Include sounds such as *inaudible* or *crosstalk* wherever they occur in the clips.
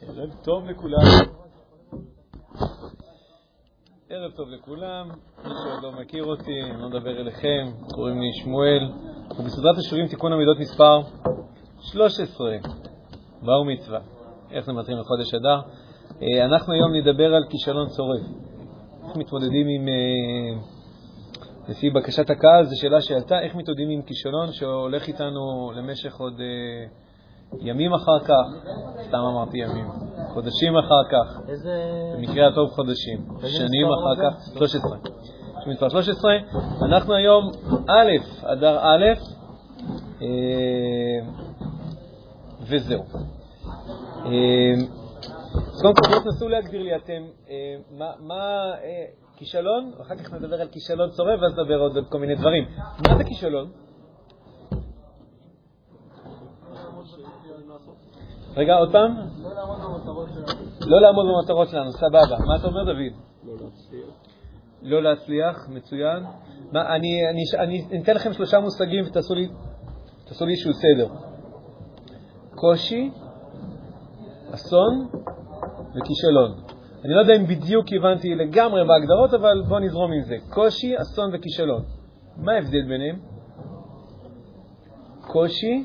ערב טוב לכולם. ערב טוב לכולם, מי שעוד לא מכיר אותי, אני לא מדבר אליכם, קוראים לי שמואל. אנחנו בסדרת השיעורים תיקון המידות מספר 13, בר מצווה. איך מתאים לחודש אדר? אה, אנחנו היום נדבר על כישלון צורף. איך מתמודדים עם, אה, לפי בקשת הקהל, זו שאלה שעלתה, איך מתמודדים עם כישלון שהולך איתנו למשך עוד אה, ימים אחר כך, סתם אמרתי ימים, חודשים אחר כך, במקרה הטוב חודשים, שנים אחר כך, 13. מספר 13, אנחנו היום א', אדר א', וזהו. אז קודם כל, תנסו להגדיר לי אתם מה כישלון, אחר כך נדבר על כישלון צורב, ואז נדבר עוד על כל מיני דברים. מה זה כישלון? רגע, עוד פעם? לא לעמוד במטרות שלנו, סבבה. מה אתה אומר, דוד? לא. לא להצליח, מצוין. מה, אני, אני, אני אתן לכם שלושה מושגים ותעשו לי, תעשו לי איזשהו סדר. קושי, אסון וכישלון. אני לא יודע אם בדיוק הבנתי לגמרי בהגדרות, אבל בואו נזרום עם זה. קושי, אסון וכישלון. מה ההבדל ביניהם? קושי,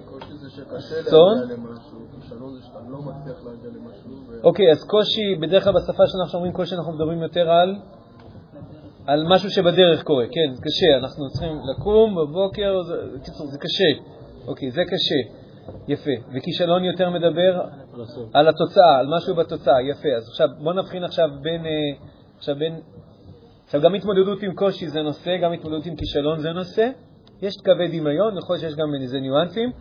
אסון. לא אוקיי, אז קושי, בדרך כלל בשפה שאנחנו אומרים קושי, אנחנו מדברים יותר על על משהו שבדרך קורה. כן, זה קשה, אנחנו צריכים לקום בבוקר, בקיצור, זה קשה. אוקיי, זה קשה. יפה. וכישלון יותר מדבר על התוצאה, על משהו בתוצאה. יפה. אז עכשיו, בואו נבחין עכשיו בין, אה, עכשיו בין, עכשיו גם התמודדות עם קושי זה נושא, גם התמודדות עם כישלון זה נושא. יש קווי דמיון, יכול להיות שיש גם איזה ניואנסים.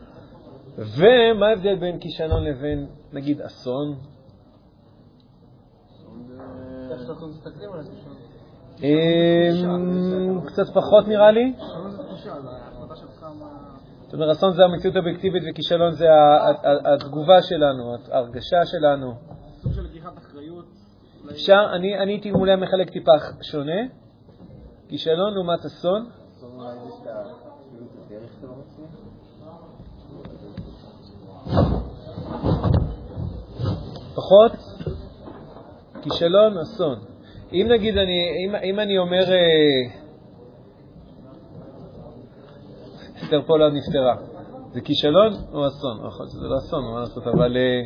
ומה ההבדל בין כישלון לבין, נגיד, אסון? אמ, קצת פחות נראה לי. זאת אומרת, אסון זה המציאות האובייקטיבית וכישלון זה התגובה שלנו, ההרגשה שלנו. סוג של לקיחת אחריות. אפשר, אני הייתי אולי מחלק טיפה שונה. כישלון לעומת אסון. פחות כישלון, אסון. אם נגיד, אני, אם, אם אני אומר, אה, אסתר פולד נפטרה. זה כישלון או אסון? זה לא אסון, מה לעשות, אבל אה,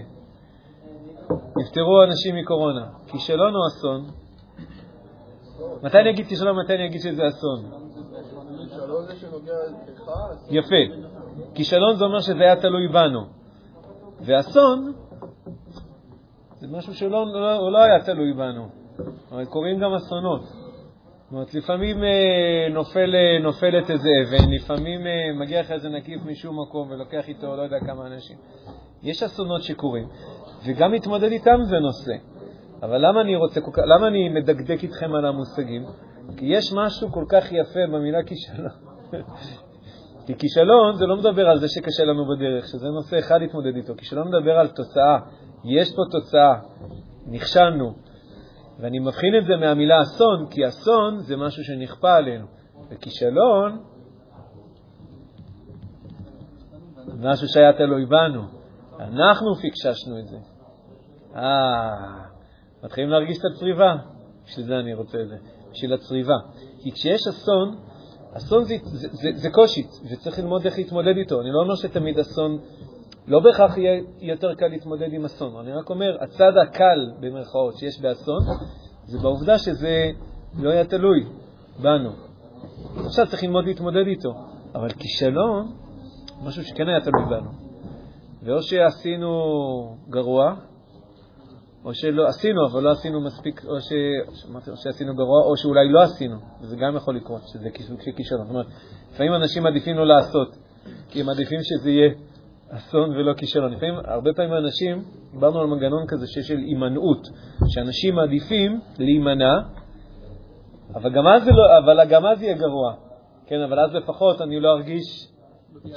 נפטרו אנשים מקורונה. כישלון או אסון? מתי אני אגיד כישלון, מתי אני אגיד שזה אסון? יפה. כישלון זה אומר שזה היה תלוי בנו. ואסון זה משהו שלא לא, לא היה תלוי בנו. אבל קורים גם אסונות. זאת אומרת, לפעמים אה, נופל, אה, נופלת איזה אבן, לפעמים אה, מגיע לך איזה נקיף משום מקום ולוקח איתו לא יודע כמה אנשים. יש אסונות שקורים, וגם להתמודד איתם זה נושא. אבל למה אני רוצה, למה אני מדקדק איתכם על המושגים? כי יש משהו כל כך יפה במילה כישלון. *laughs* כי כישלון זה לא מדבר על זה שקשה לנו בדרך, שזה נושא אחד להתמודד איתו. כישלון מדבר על תוצאה. יש פה תוצאה, נכשלנו. ואני מבחין את זה מהמילה אסון, כי אסון זה משהו שנכפה עלינו, וכישלון משהו שהיה תלוי בנו. אנחנו פיקששנו את זה. אה, מתחילים להרגיש את הצריבה. בשביל זה אני רוצה את זה, בשביל הצריבה. כי כשיש אסון, אסון זה, זה, זה, זה קושי, וצריך ללמוד איך להתמודד איתו. אני לא אומר שתמיד אסון לא בהכרח יהיה יותר קל להתמודד עם אסון. אני רק אומר, הצד הקל, במרכאות, שיש באסון, זה בעובדה שזה לא היה תלוי בנו. עכשיו צריך ללמוד להתמודד איתו. אבל כישלון, משהו שכן היה תלוי בנו. ואו שעשינו גרוע, או שלא עשינו, אבל לא עשינו מספיק, או, ש... או שעשינו גרוע, או שאולי לא עשינו, וזה גם יכול לקרות, שזה כישלון. זאת אומרת, לפעמים אנשים מעדיפים לא לעשות, כי הם מעדיפים שזה יהיה אסון ולא כישלון. לפעמים, הרבה פעמים אנשים, דיברנו על מנגנון כזה שיש של הימנעות, שאנשים מעדיפים להימנע, אבל גם אז, לא, אבל גם אז יהיה גרוע. כן, אבל אז לפחות אני לא ארגיש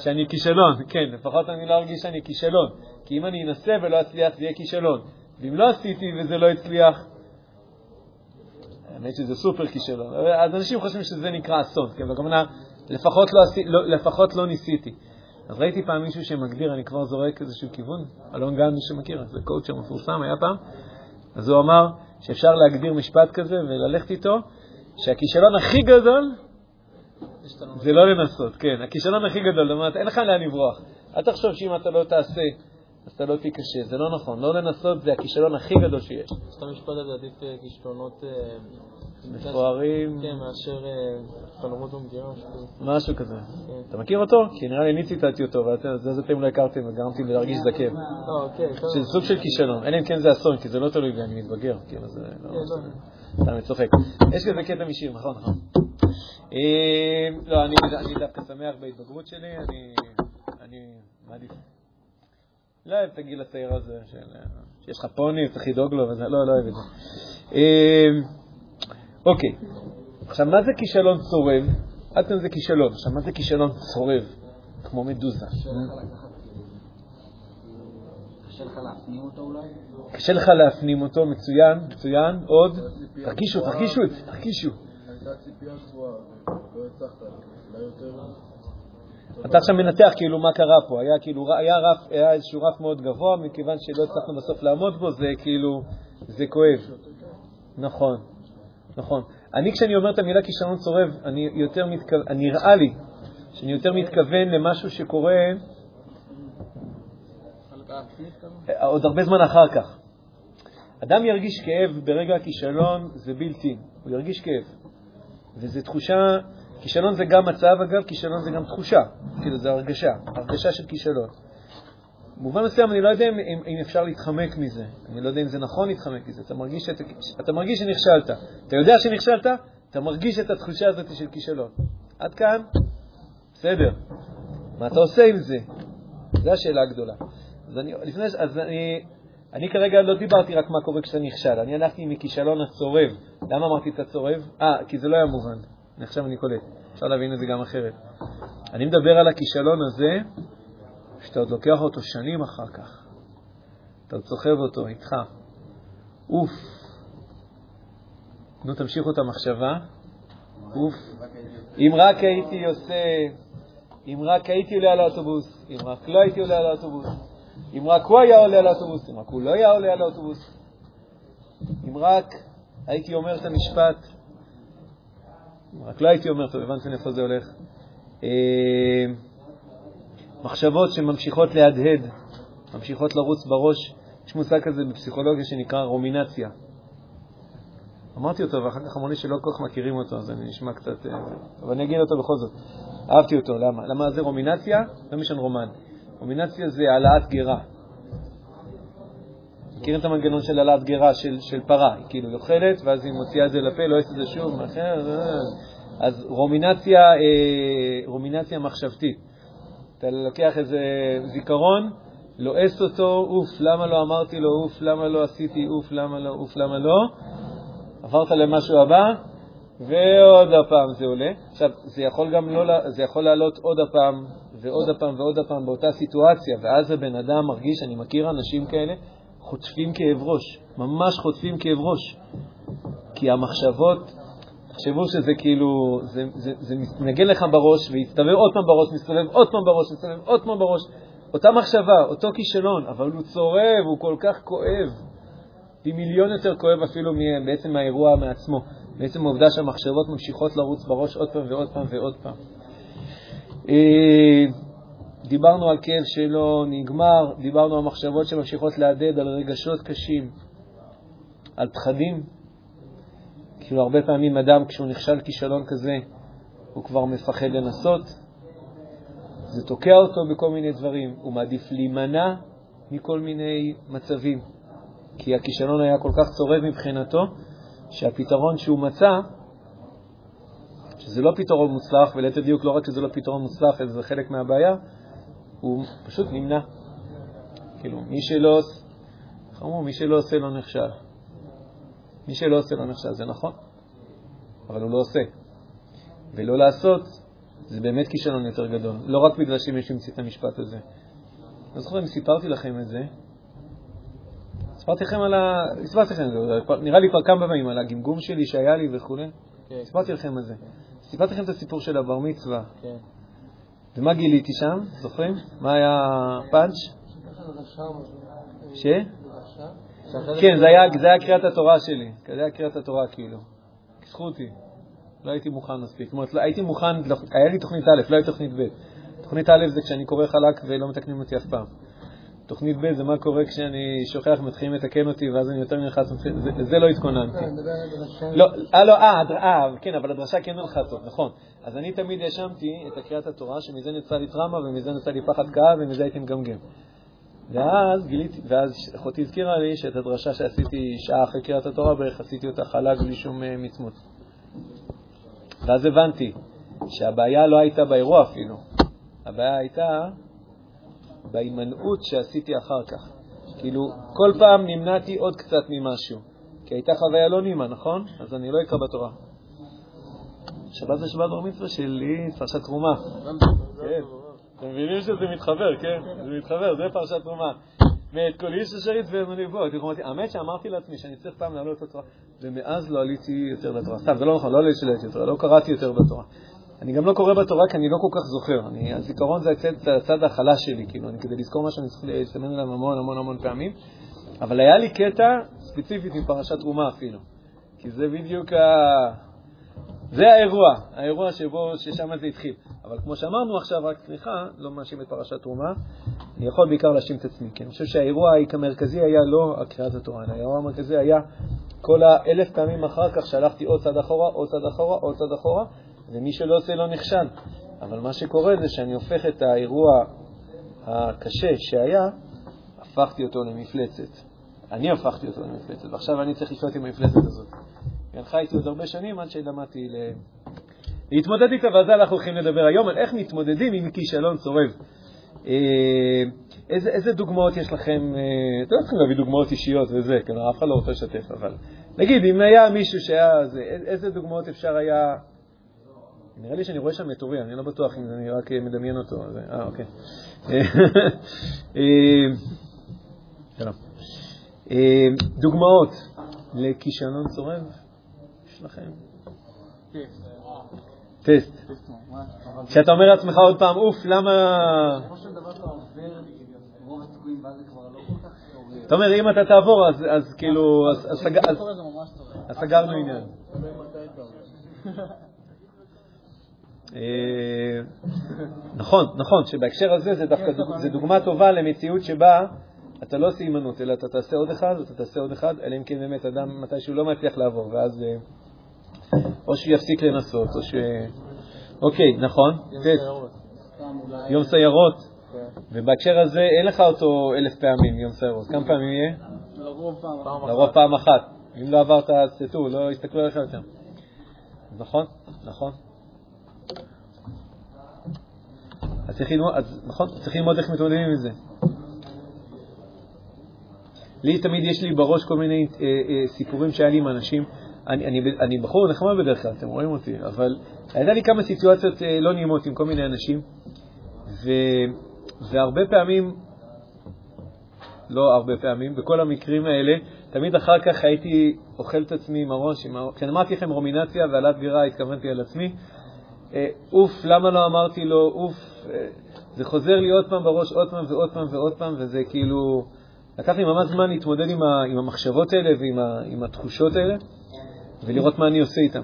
שאני כישלון. כן, לפחות אני לא ארגיש שאני כישלון. כי אם אני אנסה ולא אצליח, זה יהיה כישלון. ואם לא עשיתי וזה לא הצליח, האמת שזה סופר כישלון. אז אנשים חושבים שזה נקרא אסון, כן, בכוונה, לפחות לא, לא, לפחות לא ניסיתי. אז ראיתי פעם מישהו שמגדיר, אני כבר זורק איזשהו כיוון, אלון גן, מי שמכיר, זה קואוצ'ר מפורסם, היה פעם, אז הוא אמר שאפשר להגדיר משפט כזה וללכת איתו, שהכישלון הכי גדול זה לא לנסות, כן. הכישלון הכי גדול, זאת אומרת, אין לך לאן לברוח. אל תחשוב שאם אתה לא תעשה, אז אתה לא תיכשל. זה לא נכון. לא לנסות זה הכישלון הכי גדול שיש. סתם משפט הזה עדיף אה, כישלונות אה, מפוארים. כן, מאשר אה, חלומות ומגירה, משהו כזה. כן. אתה מכיר אותו? כי נראה לי אני ציטטתי אותו, וזה אתם לא הכרתם וגרמתי לי להרגיש זקן. טוב. שזה סוג של כישלון, אלא אם כן זה אסון, כי זה לא תלוי בי, אני מתבגר, כאילו זה לא... כן, לא. סתם, אני צוחק. יש כזה קטע משיר, נכון, נכון. לא, אני דווקא שמח בהתבגרות שלי, אני אני מעדיף. לא אוהב את הגיל הצעיר הזה, אה, שיש לך פוני, צריך לדאוג לו, וזה, לא, לא אוהב את זה. אה, אוקיי, עכשיו, מה זה כישלון צורב? עד כאן זה כישלון. עכשיו, מה זה כישלון צורב? כמו מדוזה. קשה לך להפנים אותו אולי? קשה לך להפנים אותו, מצוין, מצוין, עוד, תרגישו, תרגישו את זה, תרגישו. הייתה ציפייה גבוהה, ולא הצלחת, אולי יותר... אתה עכשיו מנתח כאילו מה קרה פה, היה כאילו, היה רף, היה איזשהו רף מאוד גבוה, מכיוון שלא הצלחנו בסוף לעמוד בו, זה כאילו, זה כואב. נכון, נכון. אני כשאני אומר את המילה כישלון צורב, אני יותר מתכוון, נראה לי שאני יותר מתכוון למשהו שקורה עוד הרבה זמן אחר כך. אדם ירגיש כאב ברגע הכישלון, זה בלתי, הוא ירגיש כאב. וזו תחושה, כישלון זה גם מצב, אגב, כישלון זה גם תחושה, כאילו זה הרגשה, הרגשה של כישלון. במובן מסוים אני לא יודע אם, אם, אם אפשר להתחמק מזה, אני לא יודע אם זה נכון להתחמק מזה, אתה מרגיש, שאת, אתה מרגיש שנכשלת, אתה יודע שנכשלת, אתה מרגיש את התחושה הזאת של כישלון. עד כאן, בסדר. מה אתה עושה עם זה? זו השאלה הגדולה. אז אני, לפני, אז אני, אני כרגע לא דיברתי רק מה קורה כשאתה נכשל, אני הלכתי מכישלון הצורב. למה אמרתי את הצורב? אה, כי זה לא היה מובן. עכשיו אני קולט. אפשר להבין את זה גם אחרת. אני מדבר על הכישלון הזה, שאתה עוד לוקח אותו שנים אחר כך. אתה עוד סוחב אותו איתך. אוף. נו, תמשיכו את המחשבה. אוף. אם רק הייתי עושה, אם רק הייתי עולה על האוטובוס, אם רק לא הייתי עולה על האוטובוס, אם רק הוא היה עולה על האוטובוס, אם רק הוא לא היה עולה על האוטובוס, אם רק הייתי אומר את המשפט, רק לא הייתי אומר, טוב, הבנתם איפה זה הולך. אה, מחשבות שממשיכות להדהד, ממשיכות לרוץ בראש. יש מושג כזה בפסיכולוגיה שנקרא רומינציה. אמרתי אותו, ואחר כך אמרו לי שלא כל כך מכירים אותו, אז אני נשמע קצת... אה, אבל אני אגיד אותו בכל זאת. אהבתי אותו, למה? למה זה רומינציה? לא משנה רומן. רומינציה זה העלאת גרה. מכירים את המנגנון של העלאת גרה של, של פרה, היא כאילו אוכלת, ואז היא מוציאה את זה לפה, לא עושה את זה שוב, אז רומינציה, אה, רומינציה מחשבתית. אתה לוקח איזה זיכרון, לועס אותו, אוף, למה לא אמרתי לו, אוף, למה לא עשיתי, אוף, למה לא, אוף, למה לא, עברת למשהו הבא, ועוד הפעם זה עולה. עכשיו, זה יכול גם לא, זה יכול לעלות עוד הפעם ועוד הפעם ועוד הפעם באותה סיטואציה, ואז הבן אדם מרגיש, אני מכיר אנשים כאלה, חוטפים כאב ראש, ממש חוטפים כאב ראש. כי המחשבות, תחשבו שזה כאילו, זה, זה, זה מתנגן לך בראש, ויסתובב עוד פעם בראש, מסתובב עוד פעם בראש, מסתובב עוד פעם בראש. אותה מחשבה, אותו כישלון, אבל הוא צורב, הוא כל כך כואב. פי מיליון יותר כואב אפילו בעצם מהאירוע מעצמו. בעצם העובדה שהמחשבות ממשיכות לרוץ בראש עוד פעם ועוד פעם ועוד פעם. דיברנו על כאב שלא נגמר, דיברנו על מחשבות שממשיכות להדהד, על רגשות קשים, על פחדים. כאילו הרבה פעמים אדם כשהוא נכשל כישלון כזה, הוא כבר מפחד לנסות, זה תוקע אותו בכל מיני דברים, הוא מעדיף להימנע מכל מיני מצבים, כי הכישלון היה כל כך צורב מבחינתו, שהפתרון שהוא מצא, שזה לא פתרון מוצלח, וליתר דיוק לא רק שזה לא פתרון מוצלח, אלא זה חלק מהבעיה, הוא פשוט נמנע. כאילו, מי שלא, איך אמרו? מי שלא עושה לא נכשל. מי שלא עושה לא נכשל, זה נכון, אבל הוא לא עושה. ולא לעשות, זה באמת כישלון יותר גדול. לא רק בגלל שמישהו המציא את המשפט הזה. לא זוכר אם סיפרתי לכם את זה, סיפרתי לכם על ה... סיפרתי לכם, נראה לי כבר כמה פעמים, על הגמגום שלי שהיה לי וכו'. כן. סיפרתי לכם על זה. סיפרתי לכם את הסיפור של הבר מצווה. ומה גיליתי שם? זוכרים? מה היה הפאנץ'? ש? כן, זה היה, קריאת התורה שלי. זה היה קריאת התורה כאילו. קחו אותי. לא הייתי מוכן מספיק. זאת אומרת, לא, הייתי מוכן, היה לי תוכנית א', לא הייתה תוכנית ב'. תוכנית א' זה כשאני קורא חלק ולא מתקנים אותי אף פעם. תוכנית ב' זה מה קורה כשאני שוכח ומתחילים לתקן אותי ואז אני יותר נלחץ, לזה לא התכוננתי. לא, אה, לא, אה, אה, כן, אבל הדרשה כן נלחץ טוב, נכון. אז אני תמיד האשמתי את הקריאת התורה, שמזה נצא לי טראומה ומזה נצא לי פחד קהל ומזה הייתי מגמגם. ואז גיליתי, ואז אחותי הזכירה לי שאת הדרשה שעשיתי שעה אחרי קריאת התורה בערך עשיתי אותה חלק בלי שום אה, מצמוץ. ואז הבנתי שהבעיה לא הייתה באירוע אפילו, הבעיה הייתה בהימנעות שעשיתי אחר כך. כאילו, כל פעם נמנעתי עוד קצת ממשהו, כי הייתה חוויה לא נעימה, נכון? אז אני לא אקרא בתורה. שבת זה שבת בר מצווה שלי, פרשת תרומה. כן. אתם מבינים שזה מתחבר, כן? זה מתחבר, זה פרשת תרומה. מאת כל איש אשר יצבנו לבוא. האמת שאמרתי לעצמי שאני צריך פעם לעלות לתורה, ומאז לא עליתי יותר לתורה. סתם, זה לא נכון, לא עליתי יותר, לא קראתי יותר בתורה. אני גם לא קורא בתורה כי אני לא כל כך זוכר. אני, הזיכרון זה הצד, הצד החלש שלי, כאילו, אני, כדי לזכור משהו אני צריך להסתמן עליו המון המון המון פעמים. אבל היה לי קטע ספציפית מפרשת תרומה אפילו. כי זה בדיוק ה... זה האירוע, האירוע שבו, ששם זה התחיל. אבל כמו שאמרנו עכשיו, רק סליחה, לא מאשים את פרשת תרומה, אני יכול בעיקר להאשים את עצמי, כי אני חושב שהאירוע המרכזי היה לא הקריאת התורה, אלא האירוע המרכזי היה כל האלף פעמים אחר כך שהלכתי עוד צעד אחורה, עוד צעד אחורה, עוד צעד אחורה, ומי שלא עושה לא נכשל. אבל מה שקורה זה שאני הופך את האירוע הקשה שהיה, הפכתי אותו למפלצת. אני הפכתי אותו למפלצת, ועכשיו אני צריך לחיות עם המפלצת הזאת. היא הלכה איתי עוד הרבה שנים עד שלמדתי ל... להתמודד איתה, ועל זה אנחנו הולכים לדבר היום, על איך מתמודדים עם כישלון צורב. אה, איזה, איזה דוגמאות יש לכם? אה, אתם לא צריכים להביא דוגמאות אישיות וזה, כן, אף אחד לא רוצה לשתף, אבל נגיד, אם היה מישהו שהיה... זה, איזה דוגמאות אפשר היה... נראה לי שאני רואה שם את אורי, אני לא בטוח אם אני רק מדמיין אותו. אה, אוקיי. *laughs* שלום. דוגמאות לכישלון צורב יש לכם? טסט. כשאתה אומר לעצמך עוד פעם, אוף, למה... אתה אומר, אם אתה תעבור, אז כאילו, אז סגרנו עניין. אה, נכון, נכון, שבהקשר הזה זה דווקא דוגמה טובה למציאות שבה אתה לא עושה הימנעות, אלא אתה תעשה עוד אחד, אתה תעשה עוד אחד, אלא אם כן באמת אדם מתישהו לא מצליח לעבור, ואז אה, או שהוא יפסיק לנסות, או ש... אוקיי, נכון. יום סיירות. כן. ובהקשר הזה אין לך אותו אלף פעמים, יום סיירות. כמה פעמים יהיה? לרוב פעם אחת. אם לא עברת, אז תטעו, לא יסתכלו עליך יותר. נכון, נכון. אז צריך ללמוד, נכון, צריך ללמוד איך מתמודדים עם זה. לי תמיד יש לי בראש כל מיני אה, אה, סיפורים שהיה לי עם אנשים אני, אני, אני בחור נחמד בדרך כלל, אתם רואים אותי, אבל הייתה לי כמה סיטואציות אה, לא נעימות עם כל מיני אנשים, ו, והרבה פעמים, לא הרבה פעמים, בכל המקרים האלה, תמיד אחר כך הייתי אוכל את עצמי עם הראש, עם הראש. כשאני אמרתי לכם רומינציה והעלאת גירה, התכוונתי על עצמי. אה, אוף, למה לא אמרתי לו, אוף, אה, זה חוזר לי עוד פעם בראש, עוד פעם ועוד פעם ועוד פעם, וזה כאילו... לקח לי ממש זמן להתמודד עם, ה, עם המחשבות האלה ועם ה, עם התחושות האלה. ולראות מה אני עושה איתם.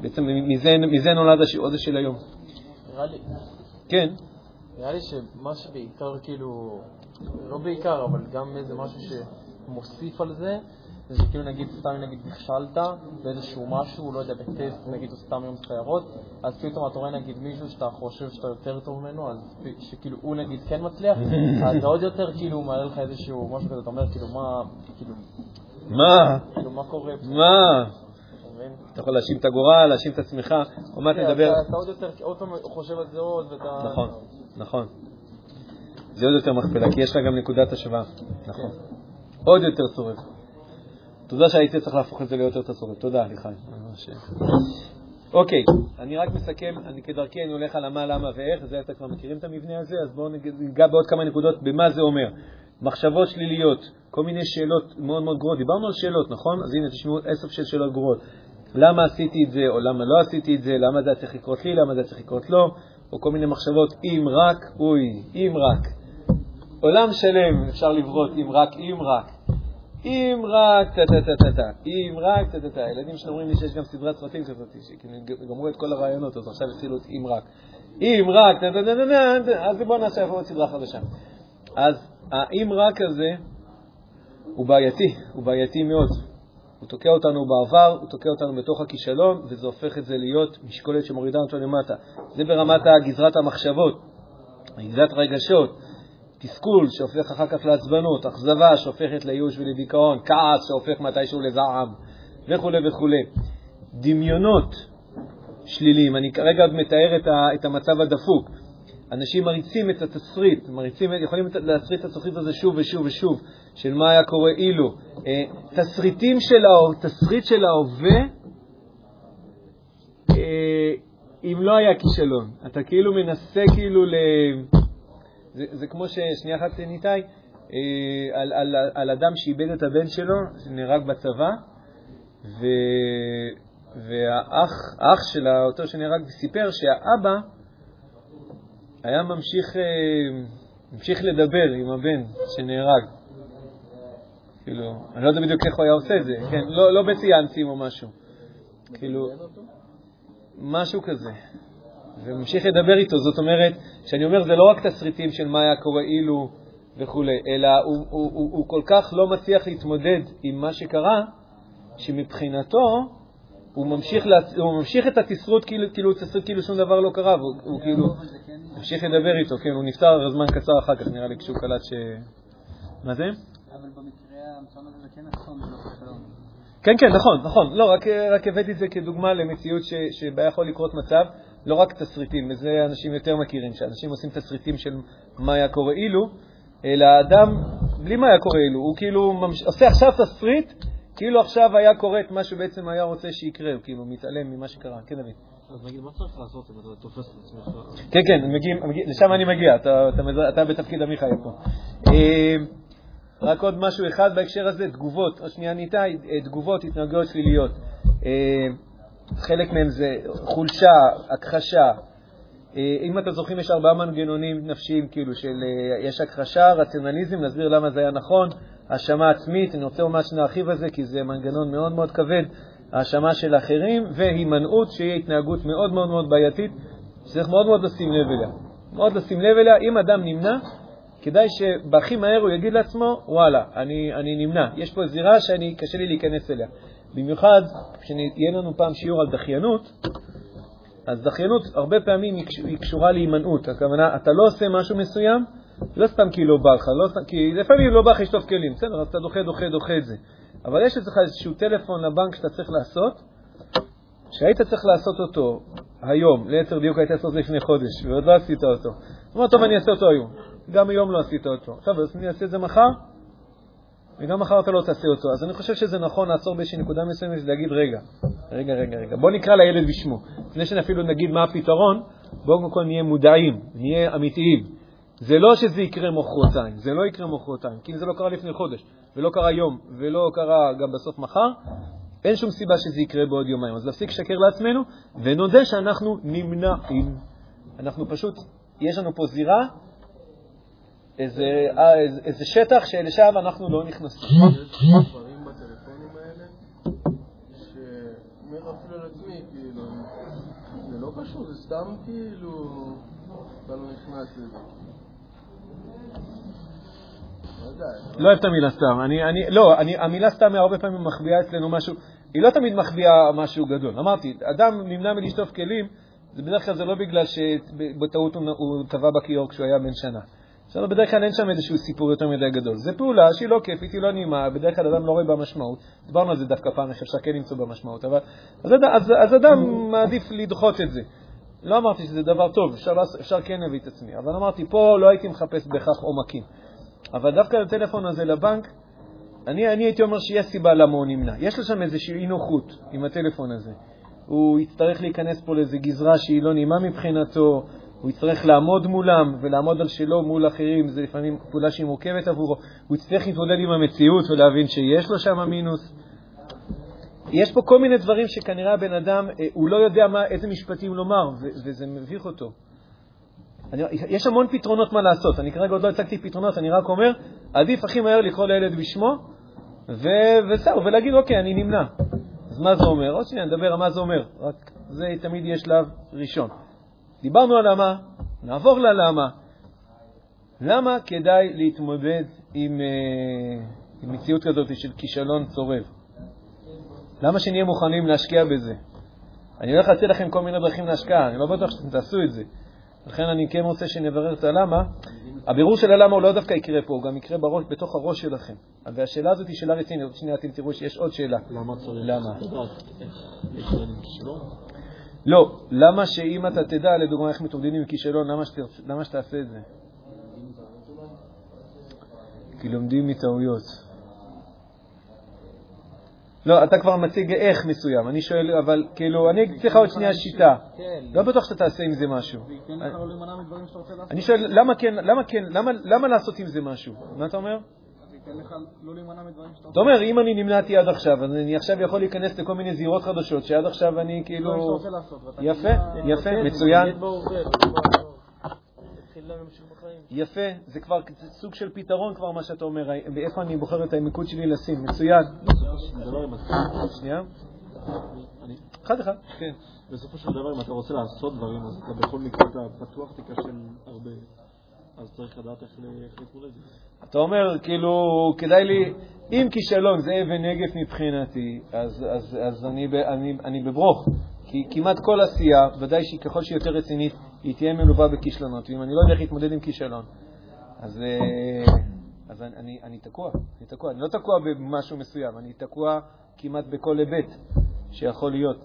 בעצם מזה, מזה נולד השיעור הזה של היום. נראה לי. כן. נראה לי שמה שבעיקר, כאילו, לא בעיקר, אבל גם איזה משהו שמוסיף על זה, זה שכאילו נגיד סתם נגיד נכשלת באיזשהו משהו, לא יודע, בטסט נגיד או סתם יום סיירות, אז פתאום אתה רואה נגיד מישהו שאתה חושב שאתה יותר טוב ממנו, אז שכאילו הוא נגיד כן מצליח, *laughs* אז זה עוד יותר כאילו מעלה לך איזשהו משהו כזה, אתה אומר כאילו מה, כאילו... מה? כאילו מה קורה פה? מה? אתה יכול להאשים את הגורל, להאשים את עצמך, עוד מעט נדבר... אתה עוד יותר, עוד פעם חושב על זה עוד, ואתה... נכון, נכון. זה עוד יותר מכפלה, כי יש לה גם נקודת השוואה. נכון. עוד יותר צורף. תודה שהייתי צריך להפוך את זה ליותר צורף. תודה, ליחי. אוקיי, אני רק מסכם, אני כדרכי אני הולך על המה, למה ואיך, זה אתם כבר מכירים את המבנה הזה, אז בואו ניגע בעוד כמה נקודות במה זה אומר. מחשבות שליליות, כל מיני שאלות מאוד מאוד גרועות. דיברנו על שאלות, נכון? אז הנה, תשמעו עשר של שאלות גרועות. למה עשיתי את זה או למה לא עשיתי את זה, למה זה צריך לקרות לי, למה זה צריך לקרות לו, או כל מיני מחשבות, אם רק, אוי, אם רק. עולם שלם אפשר לברות, אם רק, אם רק. אם רק, טה-טה-טה-טה, אם רק, טה-טה-טה. הילדים שלי אומרים לי שיש גם סדרת סרטים כזאת, שכאילו גמרו את כל הרעיונות, אז עכשיו התחילו את אם רק. אם רק, טה-טה-טה-טה, אז בואו נעשה עוד סדרה חדשה. אז האם רק הזה הוא בעייתי, הוא בעייתי מאוד. הוא תוקע אותנו בעבר, הוא תוקע אותנו בתוך הכישלון, וזה הופך את זה להיות משקולת שמורידה אותו למטה. זה ברמת גזרת המחשבות, גזרת הרגשות, תסכול שהופך אחר כך לעצבנות, אכזבה שהופכת לייאוש ולדיכאון, כעס שהופך מתישהו לזעם, וכו' וכו'. דמיונות שליליים, אני כרגע מתאר את המצב הדפוק. אנשים מריצים את התסריט, מריצים, יכולים להסריט את התסריט הזה שוב ושוב ושוב, של מה היה קורה אילו. אה, תסריטים של, תסריט של ההווה, אה, אם לא היה כישלון. אתה כאילו מנסה כאילו ל... זה, זה כמו ששנייה אחת ניתאי, אה, על, על, על אדם שאיבד את הבן שלו, שנהרג בצבא, ו, והאח של אותו שנהרג סיפר שהאבא היה ממשיך, אה, ממשיך לדבר עם הבן שנהרג. כאילו, אני לא יודע בדיוק איך הוא היה עושה את זה, כן, לא, לא בציאנסים או משהו. כאילו, משהו כזה. וממשיך לדבר איתו, זאת אומרת, שאני אומר, זה לא רק תסריטים של מה היה קורה אילו וכו', אלא הוא, הוא, הוא, הוא כל כך לא מצליח להתמודד עם מה שקרה, שמבחינתו הוא ממשיך, להצ... הוא ממשיך את התסרות כאילו, כאילו, תסריט כאילו שום דבר לא קרה, והוא כאילו כן ממשיך לדבר איתו, כן, הוא נפטר זמן קצר אחר כך, נראה לי, כשהוא קלט ש... מה זה? אבל במקרה המצון הזה זה כן זה לא. כן, כן, נכון, נכון. לא, רק, רק הבאתי את זה כדוגמה למציאות ש, שבה יכול לקרות מצב, לא רק תסריטים, וזה אנשים יותר מכירים, שאנשים עושים תסריטים של מה היה קורה אילו, אלא האדם, בלי מה היה קורה אילו, הוא כאילו ממש... עושה עכשיו תסריט, כאילו עכשיו היה קורה את מה שבעצם היה רוצה שיקרה, הוא כאילו מתעלם ממה שקרה. כן, דוד. אז נגיד, מה צריך לעשות אם אתה תופס את עצמך? כן, כן, לשם אני מגיע, אתה, אתה, אתה בתפקיד עמיחי פה. אה, רק עוד משהו אחד בהקשר הזה, תגובות, או שנייה ניתאי, אה, תגובות, התנהגויות שליליות. אה, חלק מהם זה חולשה, הכחשה. אם אתם זוכרים, יש ארבעה מנגנונים נפשיים, כאילו, של יש הכחשה, רציונליזם, נסביר למה זה היה נכון, האשמה עצמית, אני רוצה ממש להרחיב על זה, כי זה מנגנון מאוד מאוד כבד, האשמה של אחרים, והימנעות, שהיא התנהגות מאוד מאוד מאוד בעייתית, שצריך מאוד מאוד לשים לב אליה. מאוד לשים לב אליה. אם אדם נמנע, כדאי שבהכי מהר הוא יגיד לעצמו, וואלה, אני, אני נמנע. יש פה זירה שקשה לי להיכנס אליה. במיוחד כשיהיה לנו פעם שיעור על דחיינות, אז דחיינות הרבה פעמים היא קשורה להימנעות. הכוונה, אתה לא עושה משהו מסוים, לא סתם כי לא בא לך, לא סתם, כי לפעמים לא בא לך לשטוף כלים, בסדר, אז אתה דוחה, דוחה, דוחה את זה. אבל יש אצלך איזשהו טלפון לבנק שאתה צריך לעשות, שהיית צריך לעשות אותו היום, ליתר דיוק היית לעשות לפני חודש, ועוד לא עשית אותו. אמר, טוב, אני אעשה אותו היום. גם היום לא עשית אותו. עכשיו, אז אני אעשה את זה מחר, וגם מחר אתה לא תעשה אותו. אז אני חושב שזה נכון לעצור באיזושהי נקודה מסוימת ולהגיד, רגע, רגע, רגע, רגע, בוא נקרא לילד בשמו. לפני שאפילו נגיד מה הפתרון, בואו קודם כל נהיה מודעים, נהיה אמיתיים. זה לא שזה יקרה מחרתיים, זה לא יקרה מחרתיים, כי אם זה לא קרה לפני חודש, ולא קרה יום, ולא קרה גם בסוף מחר, אין שום סיבה שזה יקרה בעוד יומיים. אז להפסיק לשקר לעצמנו, ונודה שאנחנו נמנעים. אנחנו פשוט, יש לנו פה זירה, איזה, אה, איזה, איזה שטח שלשם אנחנו לא נכנסים. יש דברים בטלפונים האלה, שאומר אפילו על עצמי, כאילו, זה לא קשור, זה סתם כאילו, אתה לא נכנס לזה. לא אוהב את המילה סתם. אני, אני, לא, אני, המילה סתם הרבה פעמים מחביאה אצלנו משהו, היא לא תמיד מחביאה משהו גדול. אמרתי, אדם נמנע מלשטוף כלים, זה בדרך כלל זה לא בגלל שבטעות הוא, הוא טבע בכיור כשהוא היה בן שנה. בסדר, בדרך כלל אין שם איזשהו סיפור יותר מדי גדול. זו פעולה שהיא לא כיפית, היא לא נעימה, בדרך כלל אדם לא רואה בה משמעות. דיברנו על זה דווקא פעם, איך אפשר כן למצוא בה משמעות, אבל... אז, אז, אז אדם מעדיף לדחות את זה. לא אמרתי שזה דבר טוב, אפשר, אפשר כן להביא את עצמי, אבל אמרתי, פה לא הייתי מחפש בהכרח עומקים. אבל דווקא לטלפון הזה לבנק, אני, אני הייתי אומר שיש סיבה למה הוא נמנע. יש לו שם איזושהי אי-נוחות עם הטלפון הזה. הוא יצטרך להיכנס פה לאיזו גזרה שהיא לא נעימה מבחינתו, הוא יצטרך לעמוד מולם ולעמוד על שלו מול אחרים, זה לפעמים פעולה שהיא מורכבת עבורו. הוא יצטרך להתמודד עם המציאות ולהבין שיש לו שם מינוס. יש פה כל מיני דברים שכנראה הבן אדם, אה, הוא לא יודע מה, איזה משפטים לומר, וזה מביך אותו. אני, יש המון פתרונות מה לעשות. אני כרגע עוד לא הצגתי פתרונות, אני רק אומר, עדיף הכי מהר לקרוא לילד בשמו, וזהו, ולהגיד, אוקיי, אני נמנע. אז מה זה אומר? עוד שנייה, נדבר על מה זה אומר. רק זה תמיד יהיה שלב ראשון. דיברנו על למה, נעבור ללמה. למה כדאי להתמודד עם, אה, עם מציאות כזאת של כישלון צורב? למה שנהיה מוכנים להשקיע בזה? אני הולך להציע לכם כל מיני דרכים להשקעה, אני לא בטוח שאתם תעשו את זה. לכן אני כן רוצה שנברר את הלמה. הבירור של הלמה הוא לא דווקא יקרה פה, הוא גם יקרה בראש, בתוך הראש שלכם. והשאלה הזאת היא שאלה רצינית. עוד שנייה אתם תראו שיש עוד שאלה. למה צריך למה? לא, למה שאם אתה תדע, לדוגמה, איך מתמודדים עם כישלון, למה שתרצ- למה שתעשה את זה? כי לומדים מטעויות. לא, אתה כבר מציג איך מסוים, אני שואל, אבל כאילו, אני אגיד לך עוד שנייה שיטה. לא בטוח שאתה תעשה עם זה משהו. אני שואל, למה כן, למה כן, למה לעשות עם זה משהו? מה אתה אומר? לא אתה. אומר, אם אני נמנעתי עד עכשיו, אז אני עכשיו יכול להיכנס לכל מיני זירות חדשות, שעד עכשיו אני כאילו... ואתה יפה, יפה, מצוין. יפה, זה כבר זה סוג של פתרון כבר מה שאתה אומר, ואיפה אני בוחר את המיקוד שלי לשים, מצוין. שנייה, אני- אחד אחד, כן. בסופו של דבר, אם אתה רוצה לעשות דברים, אז אתה בכל מקרה אתה פתוח תיכשל הרבה. אז צריך לדעת איך להתמודד עם זה. אתה אומר, כאילו, כדאי לי, אם כישלון זה אבן נגף מבחינתי, אז, אז, אז אני, אני, אני בברוך. כי כמעט כל עשייה, ודאי שככל שהיא יותר רצינית, היא תהיה מלווה בכישלונות. ואם אני לא יודע איך להתמודד עם כישלון, אז, אה, אז אני, אני, אני תקוע. אני תקוע. אני לא תקוע במשהו מסוים, אני תקוע כמעט בכל היבט שיכול להיות.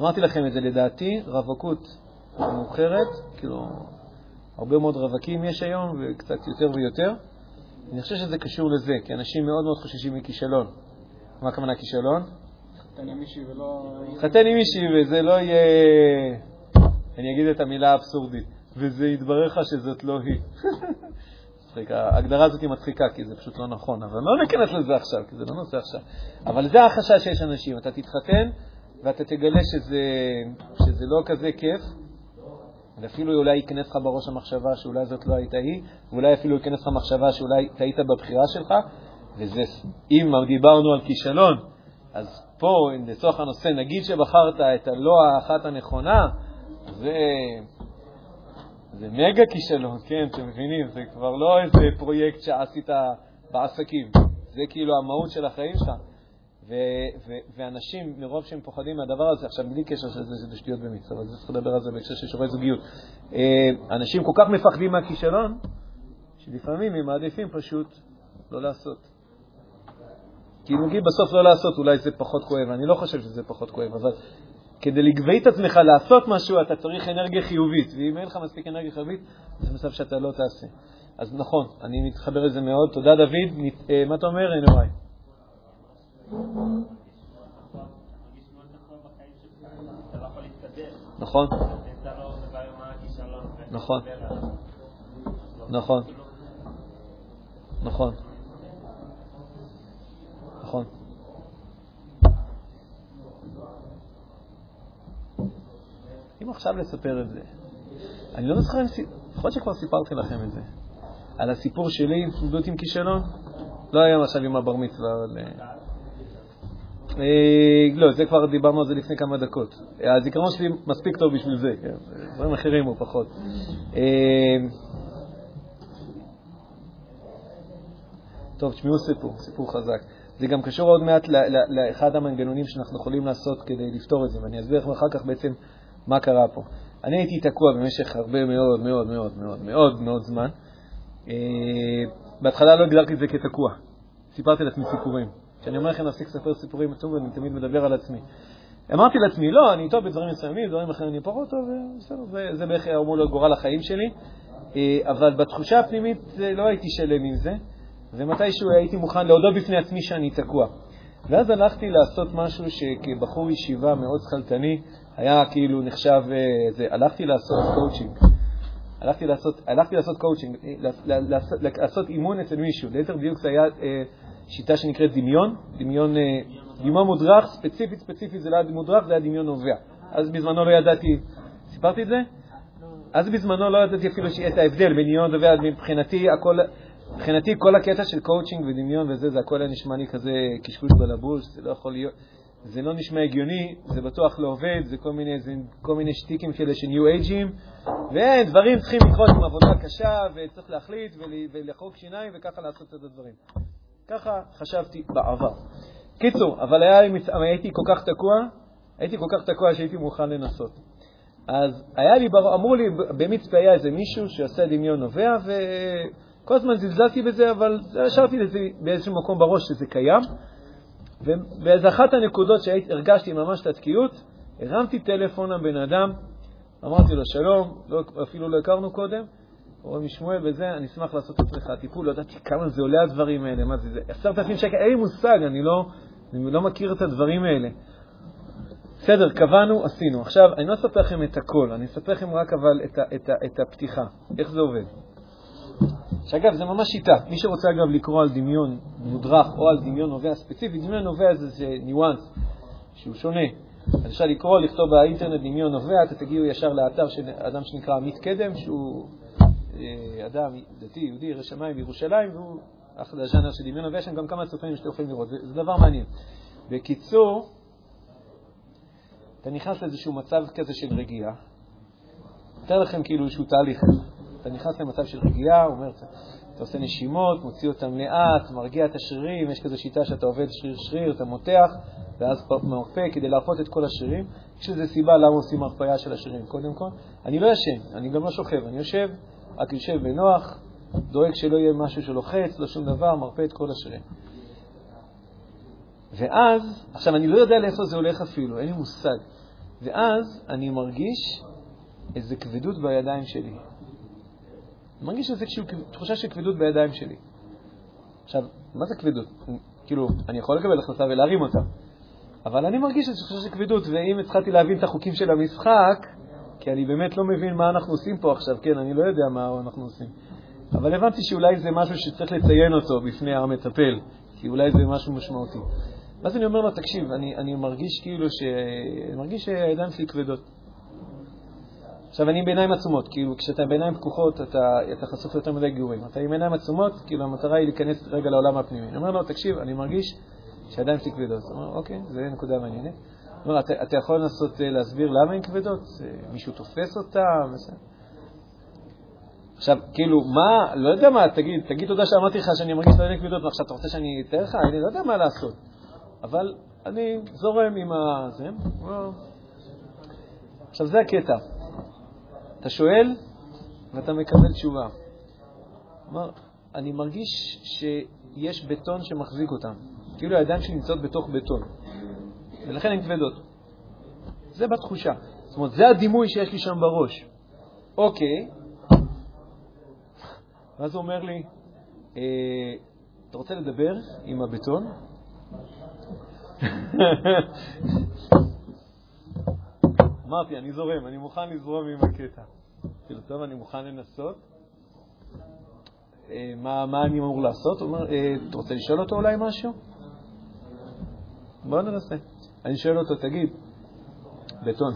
אמרתי לכם את זה, לדעתי, רווקות מאוחרת, כאילו, הרבה מאוד רווקים יש היום, וקצת יותר ויותר. אני חושב שזה קשור לזה, כי אנשים מאוד מאוד חוששים מכישלון. מה הכוונה כישלון? תן לי מישהי ולא... חתן עם מישהי וזה לא יהיה... אני אגיד את המילה האבסורדית, וזה יתברר לך שזאת לא היא. *laughs* ההגדרה הזאת היא מצחיקה, כי זה פשוט לא נכון, אבל לא ניכנס לזה עכשיו, כי זה לא נושא עכשיו. אבל זה החשש שיש אנשים, אתה תתחתן ואתה תגלה שזה, שזה לא כזה כיף, ואפילו אולי ייכנס לך בראש המחשבה שאולי זאת לא הייתה היא, ואולי אפילו ייכנס לך מחשבה שאולי טעית בבחירה שלך, וזה, אם דיברנו על כישלון, אז פה, לצורך הנושא, נגיד שבחרת את הלא האחת הנכונה, זה, זה מגה כישלון, כן, אתם מבינים? זה כבר לא איזה פרויקט שעשית בעסקים, זה כאילו המהות של החיים שלך. ו- ו- ואנשים, מרוב שהם פוחדים מהדבר הזה, עכשיו בלי קשר שזה, שזה שטויות במיץ, אבל צריך לדבר על זה בהקשר של שיעורי זוגיות. אה, אנשים כל כך מפחדים מהכישלון, שלפעמים הם מעדיפים פשוט לא לעשות. כי נגיד בסוף לא לעשות, אולי זה פחות כואב, אני לא חושב שזה פחות כואב, אבל כדי לגבי את עצמך לעשות משהו, אתה צריך אנרגיה חיובית, ואם אין לך מספיק אנרגיה חיובית, זה מצב שאתה לא תעשה. אז נכון, אני מתחבר לזה מאוד. תודה, דוד. אה, מה אתה אומר, נוראי? נכון, נכון, נכון, נכון, נכון. אם עכשיו לספר את זה, אני לא זוכר יכול שכבר סיפרתי לכם את זה, על הסיפור שלי עם עם כישלון, לא היום עכשיו עם הבר מצווה, אבל... אה, לא, זה כבר דיברנו על זה לפני כמה דקות. הזיכרון שלי מספיק טוב בשביל זה, כן, דברים אחרים הוא פחות. אה, טוב, תשמעו סיפור, סיפור חזק. זה גם קשור עוד מעט לאחד המנגנונים שאנחנו יכולים לעשות כדי לפתור את זה, ואני אסביר לכם אחר כך בעצם מה קרה פה. אני הייתי תקוע במשך הרבה מאוד מאוד מאוד מאוד מאוד מאוד זמן. אה, בהתחלה לא הגדרתי את זה כתקוע, סיפרתי לעצמי סיפורים. כשאני אומר לכם להפסיק לספר סיפורים, טוב, אני תמיד מדבר על עצמי. אמרתי לעצמי, לא, אני טוב בדברים מסוימים, דברים אחרים אני פחות טוב, ובסדר, זה, זה בערך אמור להיות גורל החיים שלי. אה, אבל בתחושה הפנימית אה, לא הייתי שלם עם זה, ומתישהו הייתי מוכן להודות בפני עצמי שאני תקוע. ואז הלכתי לעשות משהו שכבחור ישיבה מאוד שכלתני, היה כאילו נחשב, אה, זה, הלכתי לעשות קואוצ'ינג. הלכתי לעשות, הלכתי לעשות קואוצ'ינג, אה, לעשות, לעשות אימון אצל מישהו. ליתר דיוק זה היה אה, שיטה שנקראת דמיון, דמיון, אה, דמיון מודרך, ספציפית ספציפית זה לא היה מודרך, זה היה דמיון נובע. אז בזמנו לא ידעתי, סיפרתי את זה? אז בזמנו לא ידעתי אפילו את ההבדל בין דמיון נובע, מבחינתי הכל, מבחינתי כל הקטע של קואוצ'ינג ודמיון וזה, זה הכל היה נשמע לי כזה קשקוש בלבוש, זה לא יכול להיות, זה לא נשמע הגיוני, זה בטוח לא עובד, זה כל מיני, זה כל מיני שטיקים כאלה של New Age ים, ודברים צריכים לקרות עם עבודה קשה, וצריך להחליט ולחוק שיניים וככה לעשות את הדברים. ככה חשבתי בעבר. קיצור, אבל היה, הייתי כל כך תקוע, הייתי כל כך תקוע שהייתי מוכן לנסות. אז היה לי, אמרו לי, במצפה היה איזה מישהו שעושה דמיון נובע, וכל הזמן זלזלתי בזה, אבל השארתי לזה באיזשהו מקום בראש שזה קיים. ובאיזו אחת הנקודות שהרגשתי ממש את התקיעות, הרמתי טלפון לבן אדם, אמרתי לו, שלום, לא, אפילו לא הכרנו קודם, רואים משמואל וזה, אני אשמח לעשות אצלך טיפול, לא ידעתי כמה זה עולה הדברים האלה, מה זה, זה עשרת אלפים שקל, אין לי מושג, אני לא, אני לא מכיר את הדברים האלה. בסדר, קבענו, עשינו. עכשיו, אני לא אספר לכם את הכל, אני אספר לכם רק אבל את, ה, את, ה, את הפתיחה, איך זה עובד. שאגב, זה ממש שיטה. מי שרוצה אגב לקרוא על דמיון מודרך או על דמיון נובע ספציפי, דמיון נובע זה, זה ניואנס שהוא שונה. אפשר לקרוא, לכתוב באינטרנט דמיון נובע, אתה תגיעו ישר לאתר של אדם שנקרא עמית קדם, שהוא אדם דתי, יהודי, ירא שמיים בירושלים, והוא אחלה הז'אנר של דמיון נובע, יש שם גם כמה סרטונים שאתם יכולים לראות, זה, דבר מעניין. בקיצור, אתה נכנס לאיזשהו מצב כזה של רגיעה, מתאר לכם כאילו איזשהו תהליך. אתה נכנס למצב של רגיעה, אומר, אתה עושה נשימות, מוציא אותם לאט, מרגיע את השרירים, יש כזו שיטה שאתה עובד שריר-שריר, אתה מותח, ואז מרפא כדי להרפות את כל השרירים. יש לזה סיבה למה עושים הרפאיה של השרירים. קודם כל, אני לא ישן, אני גם לא שוכב, אני יושב, רק יושב בנוח, דואג שלא יהיה משהו שלוחץ, לא שום דבר, מרפא את כל השרירים. ואז, עכשיו אני לא יודע לאיפה זה הולך אפילו, אין לי מושג. ואז אני מרגיש איזו כבדות בידיים שלי. אני מרגיש איזושהי תחושה של כבדות בידיים שלי. עכשיו, מה זה כבדות? כאילו, אני יכול לקבל החלטה ולהרים אותה, אבל אני מרגיש איזושהי תחושה של כבדות, ואם התחלתי להבין את החוקים של המשחק, כי אני באמת לא מבין מה אנחנו עושים פה עכשיו, כן, אני לא יודע מה אנחנו עושים. אבל הבנתי שאולי זה משהו שצריך לציין אותו בפני המטפל, כי אולי זה משהו משמעותי. ואז אני אומר לו, תקשיב, אני, אני מרגיש כאילו ש... אני מרגיש שהידיים שלי כבדות. עכשיו, אני עם בעיניים עצומות, כאילו, כשאתה בעיניים פקוחות, אתה, אתה חשוף ליותר מדי גירויים. אתה עם עיניים עצומות, כאילו, המטרה היא להיכנס רגע לעולם הפנימי. אני אומר לו, תקשיב, אני מרגיש שהידיים שלי כבדות. הוא אומר, אוקיי, זו נקודה מעניינת. אומר, אתה, אתה יכול לנסות אה, להסביר למה הן כבדות? מישהו תופס אותן? עכשיו, כאילו, מה, לא יודע מה, תגיד, תגיד תודה שאמרתי לך שאני מרגיש את הידיים כבדות, ועכשיו אתה רוצה שאני אתאר לך? אני לא יודע מה לעשות. אבל אני זורם עם ה... זה. עכשיו, זה הקטע. אתה שואל ואתה מקבל תשובה. כלומר, אני מרגיש שיש בטון שמחזיק אותם, כאילו הידיים שלי נמצאות בתוך בטון, ולכן הן כבדות. זה בתחושה. זאת אומרת, זה הדימוי שיש לי שם בראש. אוקיי, ואז הוא אומר לי, אה, אתה רוצה לדבר עם הבטון? *laughs* אמרתי, אני זורם, אני מוכן לזרום עם הקטע. כאילו, טוב, אני מוכן לנסות. אה, מה, אני אמור לעשות? הוא אומר, אה, אתה רוצה לשאול אותו אולי משהו? בוא ננסה. אני שואל אותו, תגיד, בטון,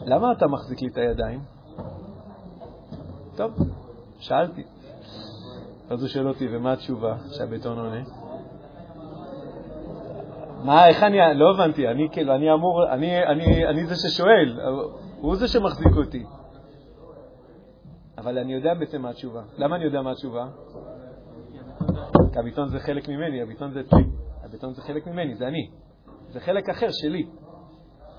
למה אתה מחזיק לי את הידיים? טוב, שאלתי. אז הוא שואל אותי, ומה התשובה שהבטון עונה? מה, איך אני, לא הבנתי, אני כאילו, אני אמור, אני, אני, אני זה ששואל, הוא זה שמחזיק אותי. אבל אני יודע בעצם מה התשובה. למה אני יודע מה התשובה? כי הביטון זה חלק ממני, הביטון זה אצלי. הביטון זה חלק ממני, זה אני. זה חלק אחר שלי,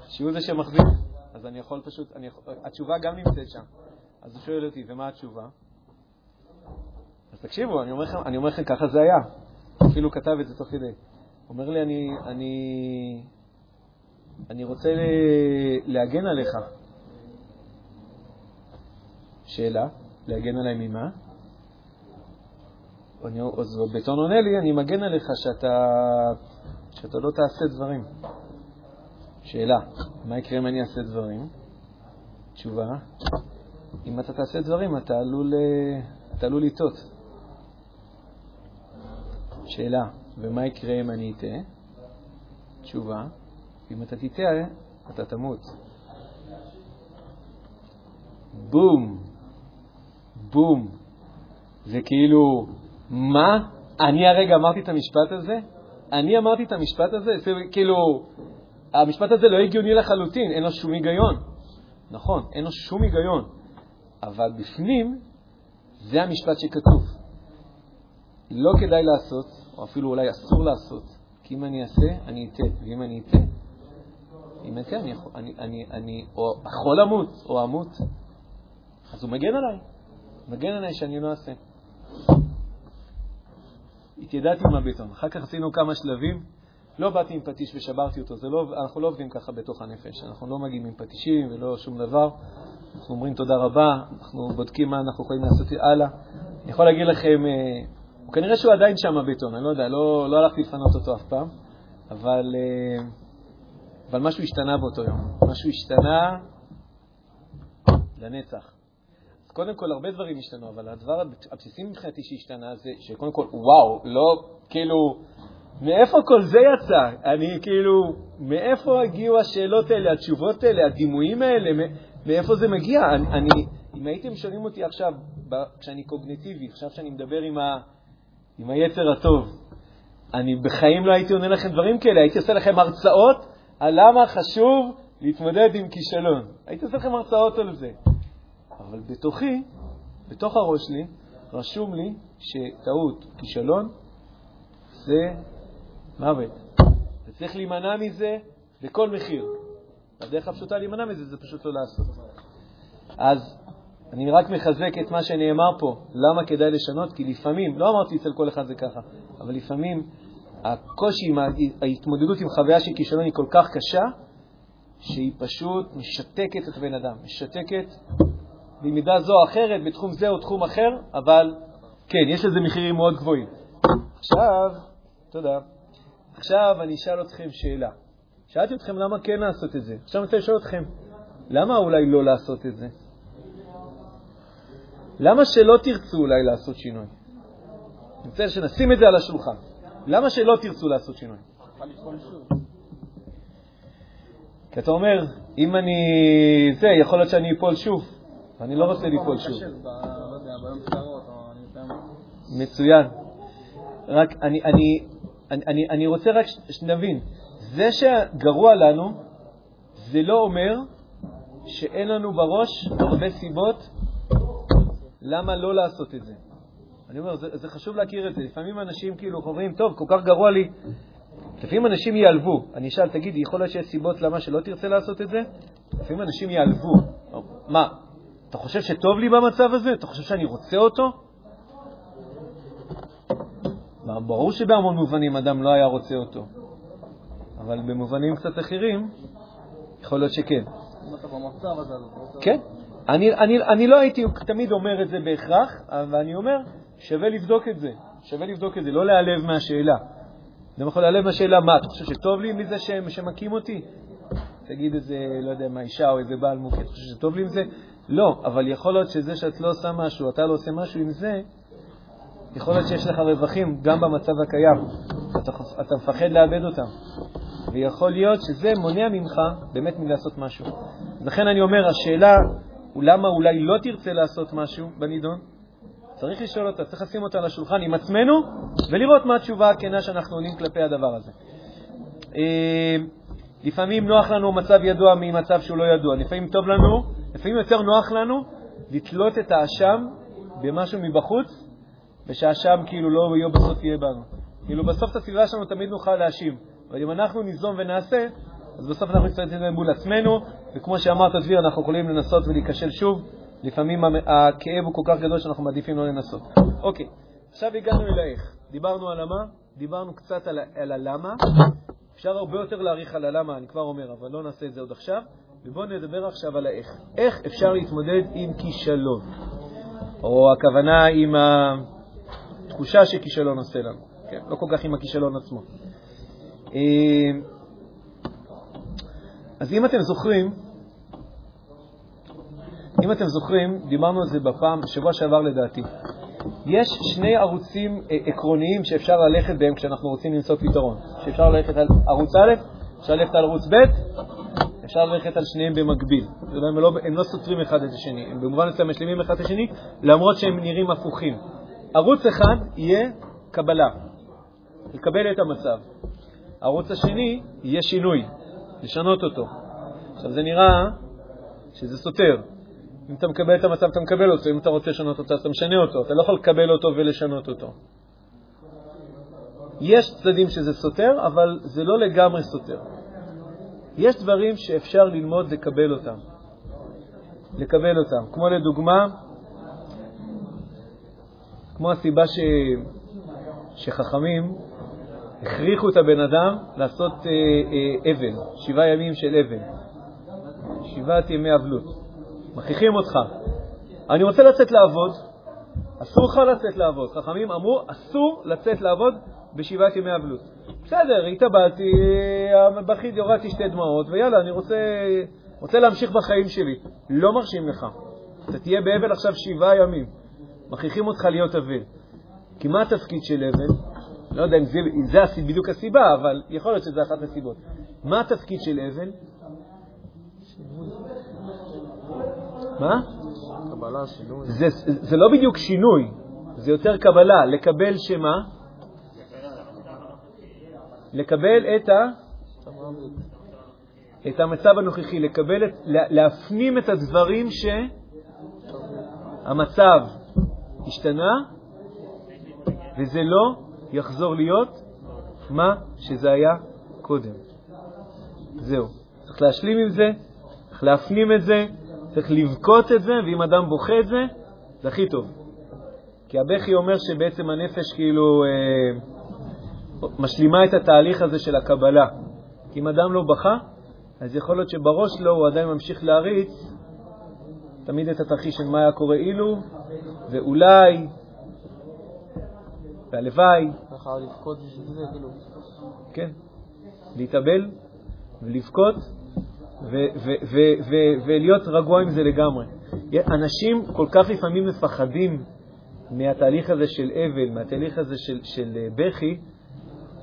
שהוא זה שמחזיק. אז אני יכול פשוט, אני יכול, התשובה גם נמצאת שם. אז הוא שואל אותי, ומה התשובה? אז תקשיבו, אני אומר לכם, אני אומר לכם, ככה זה היה. אפילו כתב את זה תוך כדי. אומר לי, אני, אני, אני רוצה להגן עליך. שאלה, להגן עליי ממה? אז בטון עונה לי, אני מגן עליך שאתה, שאתה לא תעשה דברים. שאלה, מה יקרה אם אני אעשה דברים? תשובה, אם אתה תעשה דברים, אתה עלול, אתה עלול לטעות. שאלה, ומה יקרה אם אני אטעה? תשובה, אם אתה תטעה, אתה תמות. בום, בום. זה כאילו, מה? אני הרגע אמרתי את המשפט הזה? אני אמרתי את המשפט הזה? זה כאילו, המשפט הזה לא הגיוני לחלוטין, אין לו שום היגיון. נכון, אין לו שום היגיון. אבל בפנים, זה המשפט שכתוב. לא כדאי לעשות, או אפילו אולי אסור לעשות, כי אם אני אעשה, אני אטעה, ואם אני אטעה, אם אטעה, אני, אני, אני, אני או יכול למות, או אמות, אז הוא מגן עליי, מגן עליי שאני לא אעשה. התיידעתי עם הבטון, אחר כך עשינו כמה שלבים, לא באתי עם פטיש ושברתי אותו, לא, אנחנו לא עובדים ככה בתוך הנפש, אנחנו לא מגיעים עם פטישים ולא שום דבר, אנחנו אומרים תודה רבה, אנחנו בודקים מה אנחנו יכולים לעשות הלאה. אני יכול להגיד לכם, אה, כנראה שהוא עדיין שם הבטון, אני לא יודע, לא, לא הלכתי לפנות אותו אף פעם, אבל, אה, אבל משהו השתנה באותו יום, משהו השתנה לנצח. קודם כל, הרבה דברים השתנו, אבל הדבר הבסיסי מבחינתי שהשתנה זה שקודם כל, וואו, לא, כאילו, מאיפה כל זה יצא? אני כאילו, מאיפה הגיעו השאלות האלה, התשובות האלה, הדימויים האלה, מאיפה זה מגיע? אני, אני, אם הייתם שואלים אותי עכשיו, כשאני קוגניטיבי, עכשיו שאני מדבר עם, ה, עם היצר הטוב, אני בחיים לא הייתי עונה לכם דברים כאלה, הייתי עושה לכם הרצאות על למה חשוב להתמודד עם כישלון. הייתי עושה לכם הרצאות על זה. אבל בתוכי, בתוך הראש שלי, רשום לי שטעות, כישלון, זה מוות. וצריך להימנע מזה בכל מחיר. הדרך הפשוטה להימנע מזה זה פשוט לא לעשות. אז אני רק מחזק את מה שנאמר פה, למה כדאי לשנות, כי לפעמים, לא אמרתי אצל כל אחד זה ככה, אבל לפעמים הקושי ההתמודדות עם חוויה של כישלון היא כל כך קשה, שהיא פשוט משתקת את הבן אדם, משתקת במידה זו או אחרת, בתחום זה או תחום אחר, אבל כן, יש לזה מחירים מאוד גבוהים. עכשיו, תודה. עכשיו אני אשאל אתכם שאלה. שאלתי אתכם למה כן לעשות את זה. עכשיו אני רוצה לשאול אתכם, למה אולי לא לעשות את זה? למה שלא תרצו אולי לעשות שינוי? אני רוצה שנשים את זה על השולחן. למה שלא תרצו לעשות שינוי? כי אתה אומר, אם אני... זה, יכול להיות שאני אפול שוב. ואני לא רוצה ליפול שוב. לא אני. מצוין. רק אני, אני, אני, אני, אני רוצה רק שנבין, זה שגרוע לנו, זה לא אומר שאין לנו בראש הרבה סיבות למה לא לעשות את זה. אני אומר, זה, זה חשוב להכיר את זה. לפעמים אנשים כאילו אומרים, טוב, כל כך גרוע לי. לפעמים אנשים ייעלבו. אני אשאל, תגיד, יכול להיות שיש סיבות למה שלא תרצה לעשות את זה? לפעמים אנשים ייעלבו. מה, אתה חושב שטוב לי במצב הזה? אתה חושב שאני רוצה אותו? ברור שבהמון מובנים אדם לא היה רוצה אותו, אבל במובנים קצת אחרים, יכול להיות שכן. כן. אני, אני, אני לא הייתי תמיד אומר את זה בהכרח, אבל אני אומר, שווה לבדוק את זה. שווה לבדוק את זה, לא להיעלב מהשאלה. אדם יכול להיעלב מהשאלה, מה, אתה חושב שטוב לי מזה שמכים אותי? תגיד איזה, לא יודע מה, אישה או איזה בעל מוכה, אתה חושב שטוב לי עם זה? לא, אבל יכול להיות שזה שאת לא עושה משהו, אתה לא עושה משהו עם זה, יכול להיות שיש לך רווחים גם במצב הקיים. אתה, אתה מפחד לאבד אותם. ויכול להיות שזה מונע ממך באמת מלעשות משהו. לכן אני אומר, השאלה למה אולי לא תרצה לעשות משהו בנידון, צריך לשאול אותה, צריך לשים אותה על השולחן עם עצמנו ולראות מה התשובה הכנה שאנחנו עונים כלפי הדבר הזה. אה, לפעמים נוח לנו מצב ידוע ממצב שהוא לא ידוע, לפעמים טוב לנו, לפעמים יותר נוח לנו לתלות את האשם במשהו מבחוץ, ושהאשם כאילו לא יהיה בסוף יהיה בנו. כאילו בסוף את הסביבה שלנו תמיד נוכל להאשים, אבל אם אנחנו ניזום ונעשה, אז בסוף אנחנו נצטרך את זה מול עצמנו, וכמו שאמרת, דביר, אנחנו יכולים לנסות ולהיכשל שוב. לפעמים הכאב הוא כל כך גדול שאנחנו מעדיפים לא לנסות. אוקיי, עכשיו הגענו אל האיך. דיברנו על המה, דיברנו קצת על, על הלמה. אפשר הרבה יותר להעריך על הלמה, אני כבר אומר, אבל לא נעשה את זה עוד עכשיו. ובואו נדבר עכשיו על האיך. איך אפשר להתמודד עם כישלון? או הכוונה עם התחושה שכישלון עושה לנו. כן, לא כל כך עם הכישלון עצמו. אה, אז אם אתם זוכרים, אם אתם זוכרים, דיברנו על זה בפעם, בשבוע שעבר לדעתי. יש שני ערוצים אה, עקרוניים שאפשר ללכת בהם כשאנחנו רוצים למצוא פתרון. שאפשר ללכת על ערוץ א', אפשר ללכת על ערוץ ב', אפשר ללכת על שניהם במקביל. הם לא, הם לא סותרים אחד את השני, הם במובן מסוים משלימים אחד את השני, למרות שהם נראים הפוכים. ערוץ אחד יהיה קבלה, לקבל את המצב. הערוץ השני יהיה שינוי, לשנות אותו. עכשיו, זה נראה שזה סותר. אם אתה מקבל את המצב, אתה מקבל אותו, אם אתה רוצה לשנות אותו, אתה משנה אותו. אתה לא יכול לקבל אותו ולשנות אותו. יש צדדים שזה סותר, אבל זה לא לגמרי סותר. יש דברים שאפשר ללמוד לקבל אותם. לקבל אותם. כמו לדוגמה, כמו הסיבה ש... שחכמים הכריחו את הבן אדם לעשות אה, אה, אבן, שבעה ימים של אבן, שבעת ימי אבלות. מכריחים אותך. אני רוצה לצאת לעבוד, אסור לך לצאת לעבוד. חכמים אמרו, אסור לצאת לעבוד בשבעת ימי אבלות. בסדר, התאבלתי, בכיתי, הורדתי שתי דמעות, ויאללה, אני רוצה, רוצה להמשיך בחיים שלי. לא מרשים לך. אתה תהיה באבל עכשיו שבעה ימים. מכריחים אותך להיות אבל. כי מה התפקיד של אבל? לא יודע אם זה, אם זה בדיוק הסיבה, אבל יכול להיות שזה אחת הסיבות. מה התפקיד של אבל? מה? קבלה, שינוי. זה, זה לא בדיוק שינוי, זה יותר קבלה. לקבל שמה? לקבל את, ה... את המצב הנוכחי, לקבל את, להפנים את הדברים שהמצב השתנה וזה לא יחזור להיות מה שזה היה קודם. זהו. צריך להשלים עם זה, צריך להפנים את זה, צריך לבכות את זה, ואם אדם בוכה את זה, זה הכי טוב. כי הבכי אומר שבעצם הנפש כאילו אה, משלימה את התהליך הזה של הקבלה. כי אם אדם לא בכה, אז יכול להיות שבראש שלו הוא עדיין ממשיך להריץ תמיד את התרחיש של מה היה קורה אילו, ואולי, והלוואי. כאילו. כן, להתאבל ולבכות ולהיות רגוע עם זה לגמרי. אנשים כל כך לפעמים מפחדים מהתהליך הזה של אבל, מהתהליך הזה של, של אה, בכי,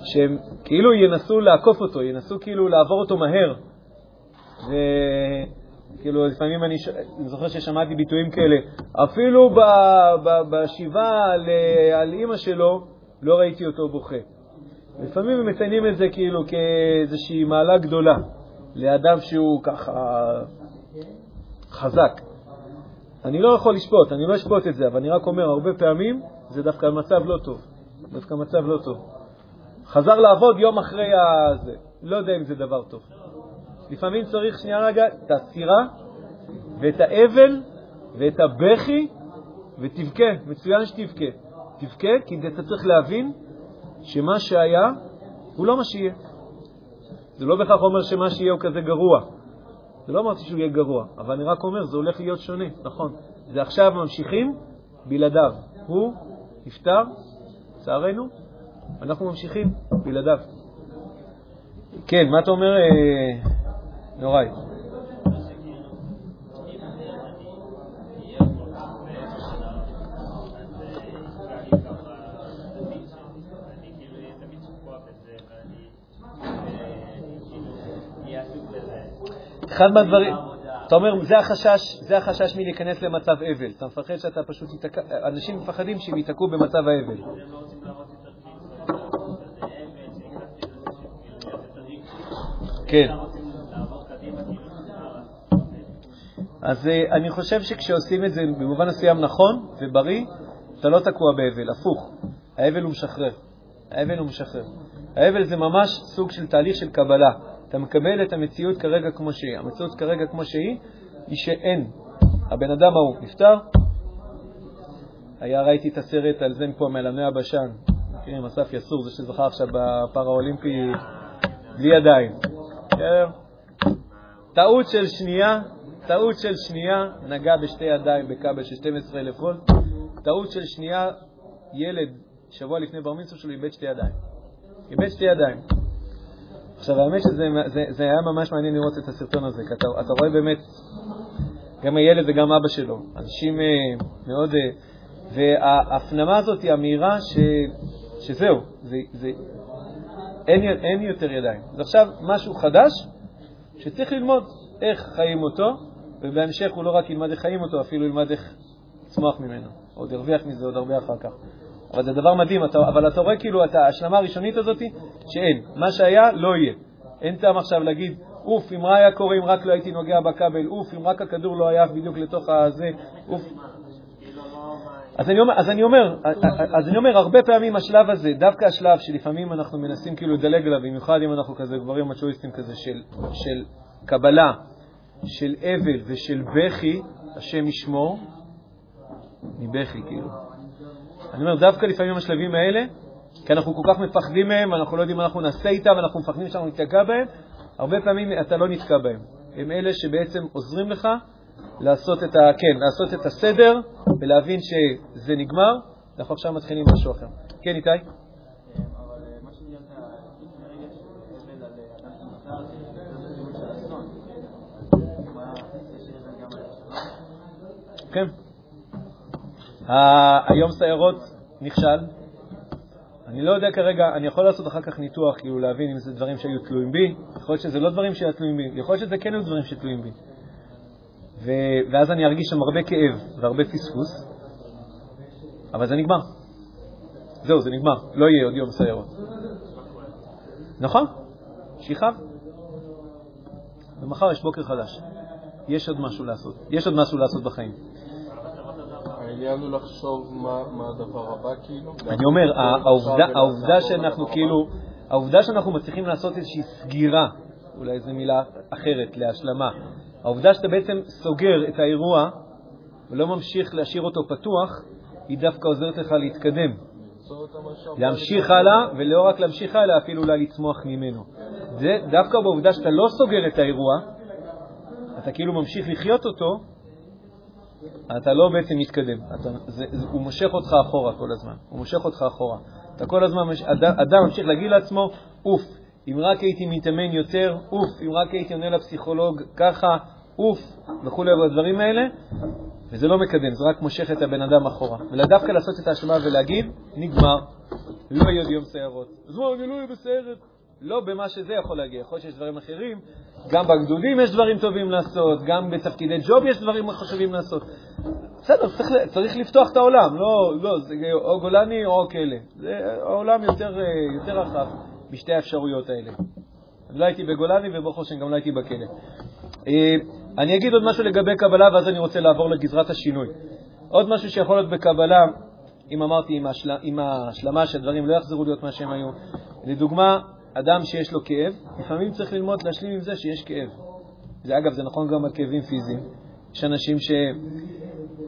שהם כאילו ינסו לעקוף אותו, ינסו כאילו לעבור אותו מהר. וכאילו, לפעמים אני, ש... אני זוכר ששמעתי ביטויים כאלה, אפילו ב... ב... בשבעה על, על אימא שלו לא ראיתי אותו בוכה. לפעמים הם מציינים את זה כאילו כאיזושהי מעלה גדולה לאדם שהוא ככה חזק. אני לא יכול לשפוט, אני לא אשפוט את זה, אבל אני רק אומר, הרבה פעמים זה דווקא מצב לא טוב. דווקא מצב לא טוב. חזר לעבוד יום אחרי הזה. לא יודע אם זה דבר טוב. לפעמים צריך שנייה רגע את הסירה ואת האבל ואת הבכי, ותבכה, מצוין שתבכה. תבכה כי אתה צריך להבין שמה שהיה הוא לא מה שיהיה. זה לא בהכרח אומר שמה שיהיה הוא כזה גרוע. זה לא אמרתי שהוא יהיה גרוע, אבל אני רק אומר, זה הולך להיות שונה, נכון. זה עכשיו ממשיכים בלעדיו. הוא נפטר, לצערנו, אנחנו ממשיכים בלעדיו. כן, מה אתה אומר, אה, יוראי? אחד מהדברים, אתה אומר, זה החשש, זה החשש מלהיכנס למצב אבל. אתה מפחד שאתה פשוט ייתקע, אנשים מפחדים שהם ייתקעו במצב האבל. כן. אז uh, אני חושב שכשעושים את זה במובן מסוים נכון ובריא, אתה לא תקוע באבל, הפוך. האבל הוא משחרר. האבל הוא משחרר. האבל זה ממש סוג של תהליך של קבלה. אתה מקבל את המציאות כרגע כמו שהיא. המציאות כרגע כמו שהיא, היא שאין. הבן אדם ההוא נפטר, היה, ראיתי את הסרט על זה פה, מלמי הבשן, מכירים, אסף יסור, זה שזכה עכשיו בפארה-אולימפי בלי ידיים. כן? טעות של שנייה, טעות של שנייה, נגע בשתי ידיים בכבל של 12,000 וולט, טעות של שנייה, ילד שבוע לפני בר מצווה שלו איבד שתי ידיים. איבד שתי ידיים. עכשיו, האמת שזה זה, זה היה ממש מעניין לראות את הסרטון הזה, כי אתה, אתה רואה באמת, גם הילד וגם אבא שלו, אנשים אה, מאוד... אה, וההפנמה הזאת המהירה ש, שזהו, זה, זה, אין, אין יותר ידיים. זה עכשיו משהו חדש שצריך ללמוד. איך חיים אותו, ובהמשך הוא לא רק ילמד איך חיים אותו, אפילו ילמד איך לצמוח ממנו. עוד ירוויח מזה עוד הרבה אחר כך. אבל זה דבר מדהים, אתה, אבל אתה רואה כאילו את ההשלמה הראשונית הזאת, שאין. מה שהיה, לא יהיה. אין טעם עכשיו להגיד, אוף, אם מה היה קורה אם רק לא הייתי נוגע בכבל, אוף, אם רק הכדור לא היה בדיוק לתוך הזה, אוף. אז אני, אומר, אז, אני אומר, אז אני אומר, הרבה פעמים השלב הזה, דווקא השלב שלפעמים אנחנו מנסים כאילו לדלג עליו, במיוחד אם אנחנו כזה גברים מצ'ואיסטים כזה, של, של קבלה, של אבל ושל בכי, השם ישמור, מבכי כאילו. אני אומר, דווקא לפעמים השלבים האלה, כי אנחנו כל כך מפחדים מהם, ואנחנו לא יודעים מה אנחנו נעשה איתם, ואנחנו מפחדים שאנחנו נתקע בהם, הרבה פעמים אתה לא נתקע בהם. הם אלה שבעצם עוזרים לך לעשות את, ה, כן, לעשות את הסדר ולהבין שזה נגמר, אנחנו עכשיו מתחילים משהו אחר. כן, איתי? כן. היום סיירות נכשל. אני לא יודע כרגע, אני יכול לעשות אחר כך ניתוח, כאילו להבין אם זה דברים שהיו תלויים בי, יכול להיות שזה לא דברים שהיו תלויים בי, יכול להיות שזה כן היו דברים שתלויים בי. ו... ואז אני ארגיש שם הרבה כאב והרבה פספוס, אבל זה נגמר. זהו, זה נגמר, לא יהיה עוד יום סיירות. נכון, שיכב. ומחר יש בוקר חדש. יש עוד משהו לעשות. יש עוד משהו לעשות בחיים. העניין הוא לחשוב מה הדבר הבא, כאילו? אני אומר, העובדה שאנחנו כאילו, העובדה שאנחנו מצליחים לעשות איזושהי סגירה, אולי זו מילה אחרת, להשלמה, העובדה שאתה בעצם סוגר את האירוע ולא ממשיך להשאיר אותו פתוח, היא דווקא עוזרת לך להתקדם. להמשיך הלאה, ולא רק להמשיך הלאה, אפילו אולי לצמוח ממנו. זה דווקא בעובדה שאתה לא סוגר את האירוע, אתה כאילו ממשיך לחיות אותו, אתה לא בעצם מתקדם. אתה, זה, זה, הוא מושך אותך אחורה כל הזמן. הוא מושך אותך אחורה. אתה כל הזמן, אדם, ממשיך להגיד לעצמו, אוף, אם רק הייתי מתאמן יותר, אוף, אם רק הייתי עונה לפסיכולוג ככה, אוף, וכולי והדברים האלה, וזה לא מקדם, זה רק מושך את הבן אדם אחורה. ודווקא לעשות את ההשלמה ולהגיד, נגמר, לא יהיה עוד יום סיירות. אז מה, אני לא אהיה בסיירת. לא במה שזה יכול להגיע, יכול להיות שיש דברים אחרים, גם בגדודים יש דברים טובים לעשות, גם בתפקידי ג'וב יש דברים חשובים לעשות. בסדר, צריך, צריך לפתוח את העולם, לא, לא, זה או גולני או כלא. זה העולם יותר, יותר רחב בשתי האפשרויות האלה. אני לא הייתי בגולני וברוך השם גם לא הייתי בכלא. אה, אני אגיד עוד משהו לגבי קבלה, ואז אני רוצה לעבור לגזרת השינוי. עוד משהו שיכול להיות בקבלה, אם אמרתי, עם, השל... עם ההשלמה שהדברים לא יחזרו להיות מה שהם היו. לדוגמה, אדם שיש לו כאב, לפעמים צריך ללמוד להשלים עם זה שיש כאב. זה, אגב, זה נכון גם על כאבים פיזיים. יש אנשים ש...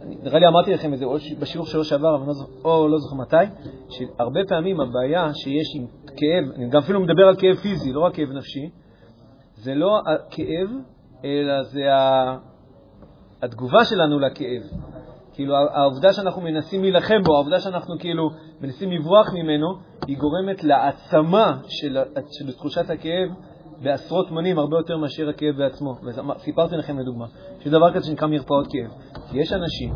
נראה לי אמרתי לכם את זה בשיעור שלו שעבר, אבל לא או לא זוכר מתי, שהרבה פעמים הבעיה שיש עם כאב, אני גם אפילו מדבר על כאב פיזי, לא רק כאב נפשי, זה לא הכאב, אלא זה התגובה שלנו לכאב. כאילו העובדה שאנחנו מנסים להילחם בו, העובדה שאנחנו כאילו מנסים לברוח ממנו, היא גורמת להעצמה של, של תחושת הכאב בעשרות מונים, הרבה יותר מאשר הכאב בעצמו. סיפרתי לכם לדוגמה, יש דבר כזה שנקרא מרפאות כאב. כי יש אנשים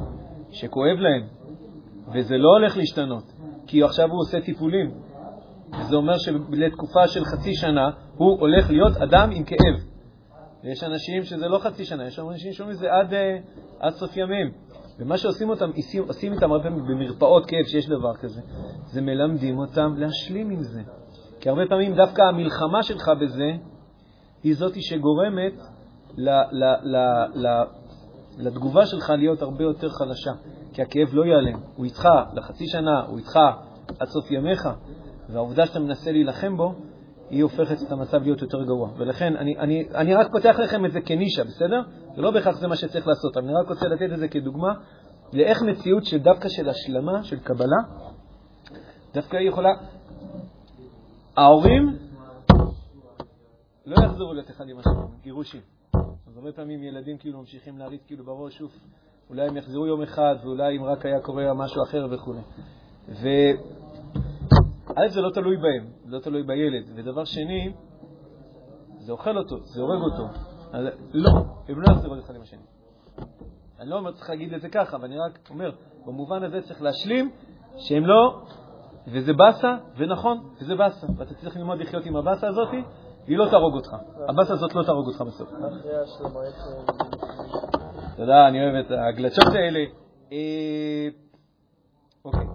שכואב להם, וזה לא הולך להשתנות, כי עכשיו הוא עושה טיפולים. וזה אומר שלתקופה של חצי שנה הוא הולך להיות אדם עם כאב. ויש אנשים שזה לא חצי שנה, יש אנשים שאומרים שזה עד, אה, עד סוף ימים. ומה שעושים אותם, עושים איתם הרבה פעמים במרפאות כאב, שיש דבר כזה, זה מלמדים אותם להשלים עם זה. כי הרבה פעמים דווקא המלחמה שלך בזה היא זאת שגורמת ל, ל, ל, ל, לתגובה שלך להיות הרבה יותר חלשה. כי הכאב לא ייעלם, הוא איתך לחצי שנה, הוא איתך עד סוף ימיך, והעובדה שאתה מנסה להילחם בו, היא הופכת את המצב להיות יותר גרוע. ולכן, אני, אני, אני רק פותח לכם את זה כנישה, בסדר? זה לא בהכרח זה מה שצריך לעשות, אבל אני רק רוצה לתת את זה כדוגמה לאיך מציאות של דווקא של השלמה, של קבלה, דווקא היא יכולה... ההורים לא יחזרו להיות אחד עם השני, גירושים. אז הרבה פעמים ילדים כאילו ממשיכים להריץ כאילו בראש, שוב, אולי הם יחזרו יום אחד, ואולי אם רק היה קורה משהו אחר וכו'. א', זה לא תלוי בהם, זה לא תלוי בילד. ודבר שני, זה אוכל אותו, זה הורג אותו. אז לא, הם לא יחזרו אחד עם השני. אני לא אומר צריך להגיד את זה ככה, אבל אני רק אומר, במובן הזה צריך להשלים שהם לא, וזה באסה, ונכון, וזה באסה. ואתה צריך ללמוד לחיות עם הבאסה הזאת, והיא לא תהרוג אותך. הבאסה הזאת לא תהרוג אותך בסוף. איך... תודה, אני אוהב את ההגלשות האלה. אה, אוקיי.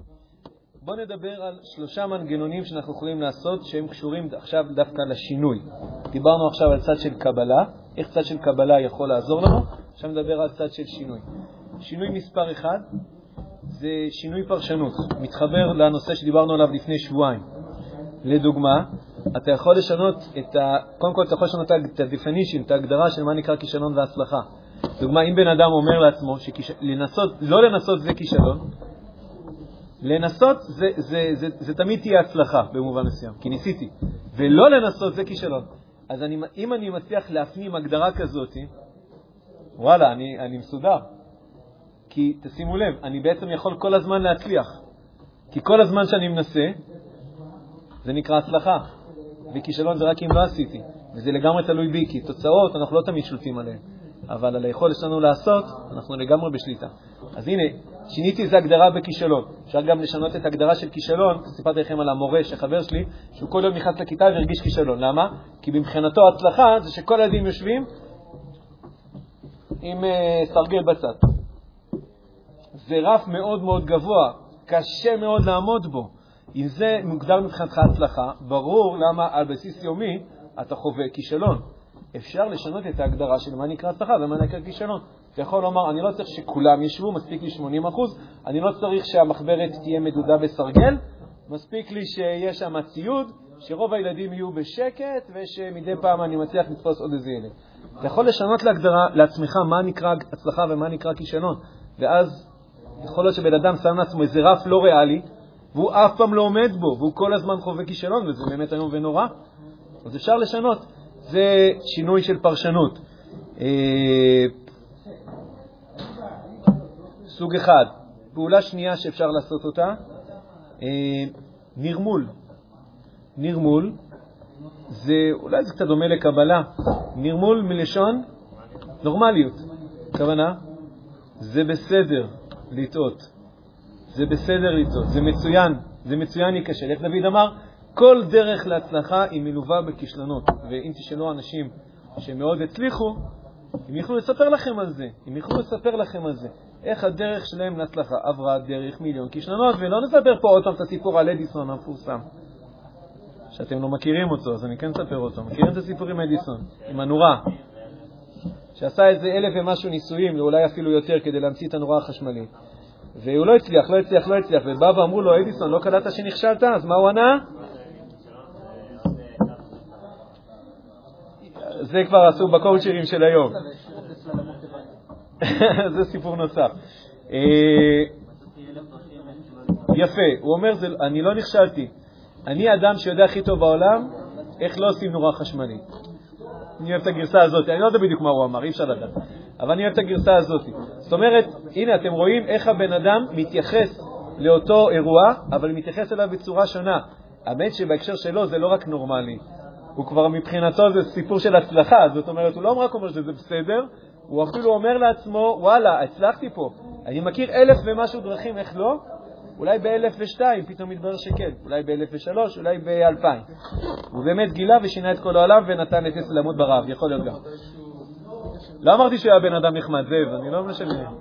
בואו נדבר על שלושה מנגנונים שאנחנו יכולים לעשות שהם קשורים עכשיו דווקא לשינוי. דיברנו עכשיו על צד של קבלה, איך צד של קבלה יכול לעזור לנו, עכשיו נדבר על צד של שינוי. שינוי מספר אחד זה שינוי פרשנות, מתחבר לנושא שדיברנו עליו לפני שבועיים. לדוגמה, אתה יכול לשנות את ה... קודם כל אתה יכול לשנות את ה-definition, את ההגדרה של מה נקרא כישלון והצלחה. דוגמה, אם בן אדם אומר לעצמו שלנסות, לא לנסות זה כישלון, לנסות זה, זה, זה, זה תמיד תהיה הצלחה במובן מסוים, כי ניסיתי, ולא לנסות זה כישלון. אז אני, אם אני מצליח להפנים הגדרה כזאת, וואלה, אני, אני מסודר. כי תשימו לב, אני בעצם יכול כל הזמן להצליח. כי כל הזמן שאני מנסה, זה נקרא הצלחה. וכישלון זה רק אם לא עשיתי. וזה לגמרי תלוי בי, כי תוצאות אנחנו לא תמיד שולטים עליהן. אבל על היכולת שלנו לעשות, אנחנו לגמרי בשליטה. אז הנה, שיניתי איזה הגדרה בכישלון. אפשר גם לשנות את ההגדרה של כישלון, סיפרתי לכם על המורה של חבר שלי, שהוא כל יום נכנס לכיתה והרגיש כישלון. למה? כי מבחינתו הצלחה זה שכל הילדים יושבים עם uh, סרגל בצד. זה רף מאוד מאוד גבוה, קשה מאוד לעמוד בו. אם זה מוגדר מבחינתך הצלחה, ברור למה על בסיס יומי אתה חווה כישלון. אפשר לשנות את ההגדרה של מה נקרא הצלחה ומה נקרא כישלון. אתה יכול לומר, אני לא צריך שכולם ישבו, מספיק לי 80 אני לא צריך שהמחברת תהיה מדודה בסרגל, מספיק לי שיש שם ציוד, שרוב הילדים יהיו בשקט ושמדי פעם אני מצליח לתפוס עוד איזה ילד. אתה יכול לשנות להגדרה, לעצמך מה נקרא הצלחה ומה נקרא כישלון, ואז יכול להיות שבן אדם שם לעצמו איזה רף לא ריאלי, והוא אף פעם לא עומד בו, והוא כל הזמן חווה כישלון, וזה באמת איום ונורא. אז אפשר לשנות. זה שינוי של פרשנות. אה, סוג אחד. פעולה שנייה שאפשר לעשות אותה, אה, נרמול. נרמול זה, אולי זה קצת דומה לקבלה, נרמול מלשון נורמליות. הכוונה, זה בסדר לטעות. זה בסדר לטעות, זה מצוין, זה מצוין להיכשל. איך דוד אמר? כל דרך להצלחה היא מלווה בכישלונות, ואם תשאלו אנשים שמאוד הצליחו, הם יוכלו לספר לכם על זה, הם יוכלו לספר לכם על זה, איך הדרך שלהם להצלחה עברה דרך מיליון כישלונות, ולא נספר פה עוד פעם את הסיפור על אדיסון המפורסם, שאתם לא מכירים אותו, אז אני כן אספר אותו. מכירים את הסיפור עם אדיסון, עם הנורה, שעשה איזה אלף ומשהו ניסויים, ואולי אפילו יותר, כדי להמציא את הנורה החשמלית. והוא לא הצליח, לא הצליח, לא הצליח, ובא ואמרו לו, אדיסון, לא קלטת שנכשלת? אז מה הוא ענה? זה כבר עשו בקואוצ'רים של היום. *laughs* זה סיפור נוסף. אה, יפה, הוא אומר, אני לא נכשלתי. אני האדם שיודע הכי טוב בעולם איך לא עושים נורה חשמלית. אני אוהב את הגרסה הזאת, אני לא יודע בדיוק מה הוא אמר, אי אפשר לדעת, אבל אני אוהב את הגרסה הזאת. זאת אומרת, הנה, אתם רואים איך הבן אדם מתייחס לאותו אירוע, אבל מתייחס אליו בצורה שונה. האמת שבהקשר שלו זה לא רק נורמלי, הוא כבר מבחינתו זה סיפור של הצלחה, זאת אומרת, הוא לא רק אומר שזה בסדר, הוא אפילו אומר לעצמו, וואלה, הצלחתי פה. אני מכיר אלף ומשהו דרכים איך לא, אולי באלף ושתיים פתאום מתברר שכן, אולי באלף ושלוש, אולי באלפיים. הוא באמת גילה ושינה את כל העולם ונתן את עשר לעמוד ברעב, יכול להיות גם. לא אמרתי שהוא היה בן אדם נחמד, זאב, אני לא משנה.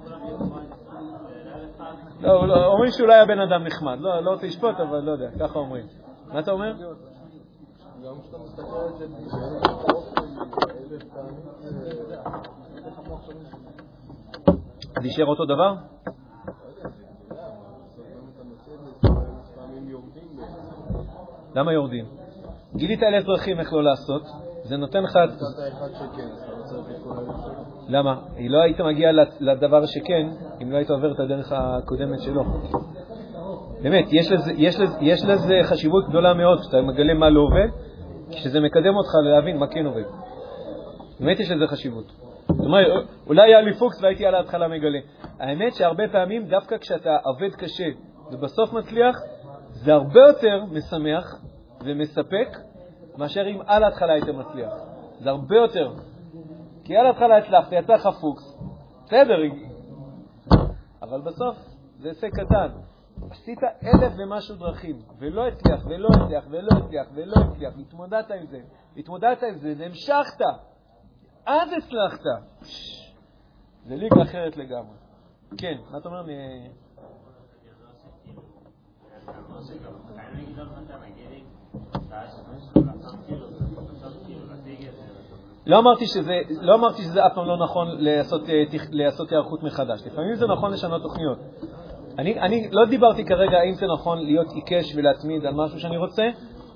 לא, לא, אומרים שאולי היה בן אדם נחמד, לא, לא רוצה לשפוט, אבל לא יודע, ככה אומרים. מה אתה אומר? גם כשאתה מסתכל על זה אז יישאר אותו דבר? למה יורדים? גילית אלף דרכים איך לא לעשות, זה נותן לך... למה? היא לא היית מגיע לדבר שכן אם לא היית עובר את הדרך הקודמת שלו. באמת, יש לזה, יש, לזה, יש לזה חשיבות גדולה מאוד כשאתה מגלה מה לא עובד, כשזה מקדם אותך להבין מה כן עובד. באמת יש לזה חשיבות. זאת אומרת, אולי היה לי פוקס והייתי על ההתחלה מגלה. האמת שהרבה פעמים, דווקא כשאתה עובד קשה ובסוף מצליח, זה הרבה יותר משמח ומספק מאשר אם על ההתחלה היית מצליח. זה הרבה יותר. כי על ההתחלה הצלחת, יצא לך פוקס, בסדר, אבל בסוף זה הישג קטן. עשית אלף ומשהו דרכים, ולא הצליח, ולא הצליח, ולא הצליח, ולא הצליח, התמודדת עם זה, התמודדת עם זה, והמשכת, אז הצלחת. זה ליגה אחרת לגמרי. כן, מה אתה אומר? לא אמרתי שזה, לא אמרתי שזה אף פעם לא נכון לעשות, אה, לעשות היערכות מחדש. לפעמים זה נכון לשנות תוכניות. אני, אני לא דיברתי כרגע האם זה נכון להיות עיקש ולהתמיד על משהו שאני רוצה,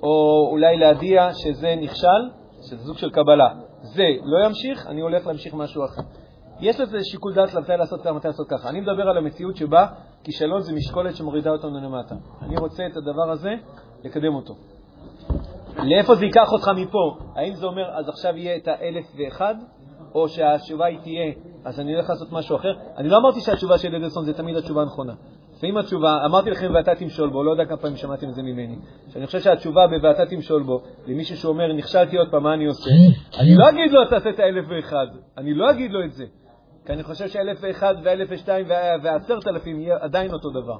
או אולי להדיע שזה נכשל, שזה סוג של קבלה. זה לא ימשיך, אני הולך להמשיך משהו אחר. יש לזה שיקול דעת מתי לעשות ככה, מתי לעשות ככה. אני מדבר על המציאות שבה כישלון זה משקולת שמורידה אותנו למטה. אני רוצה את הדבר הזה, לקדם אותו. לאיפה זה ייקח אותך מפה? האם זה אומר, אז עכשיו יהיה את האלף ואחד, או שהתשובה היא תהיה, אז אני הולך לעשות משהו אחר? אני לא אמרתי שהתשובה של אדלסון זה תמיד התשובה הנכונה. לפעמים התשובה, אמרתי לכם ואתה תמשול בו, לא יודע כמה פעמים שמעתם את זה ממני, שאני חושב שהתשובה ב"ואתה תמשול בו", למישהו שאומר, נכשלתי עוד פעם, מה אני עושה? אני לא אגיד לו, תעשה את האלף ואחד, אני לא אגיד לו את זה. כי אני חושב שאלף ואחד ואלף ושתיים ועשרת אלפים יהיה עדיין אותו דבר.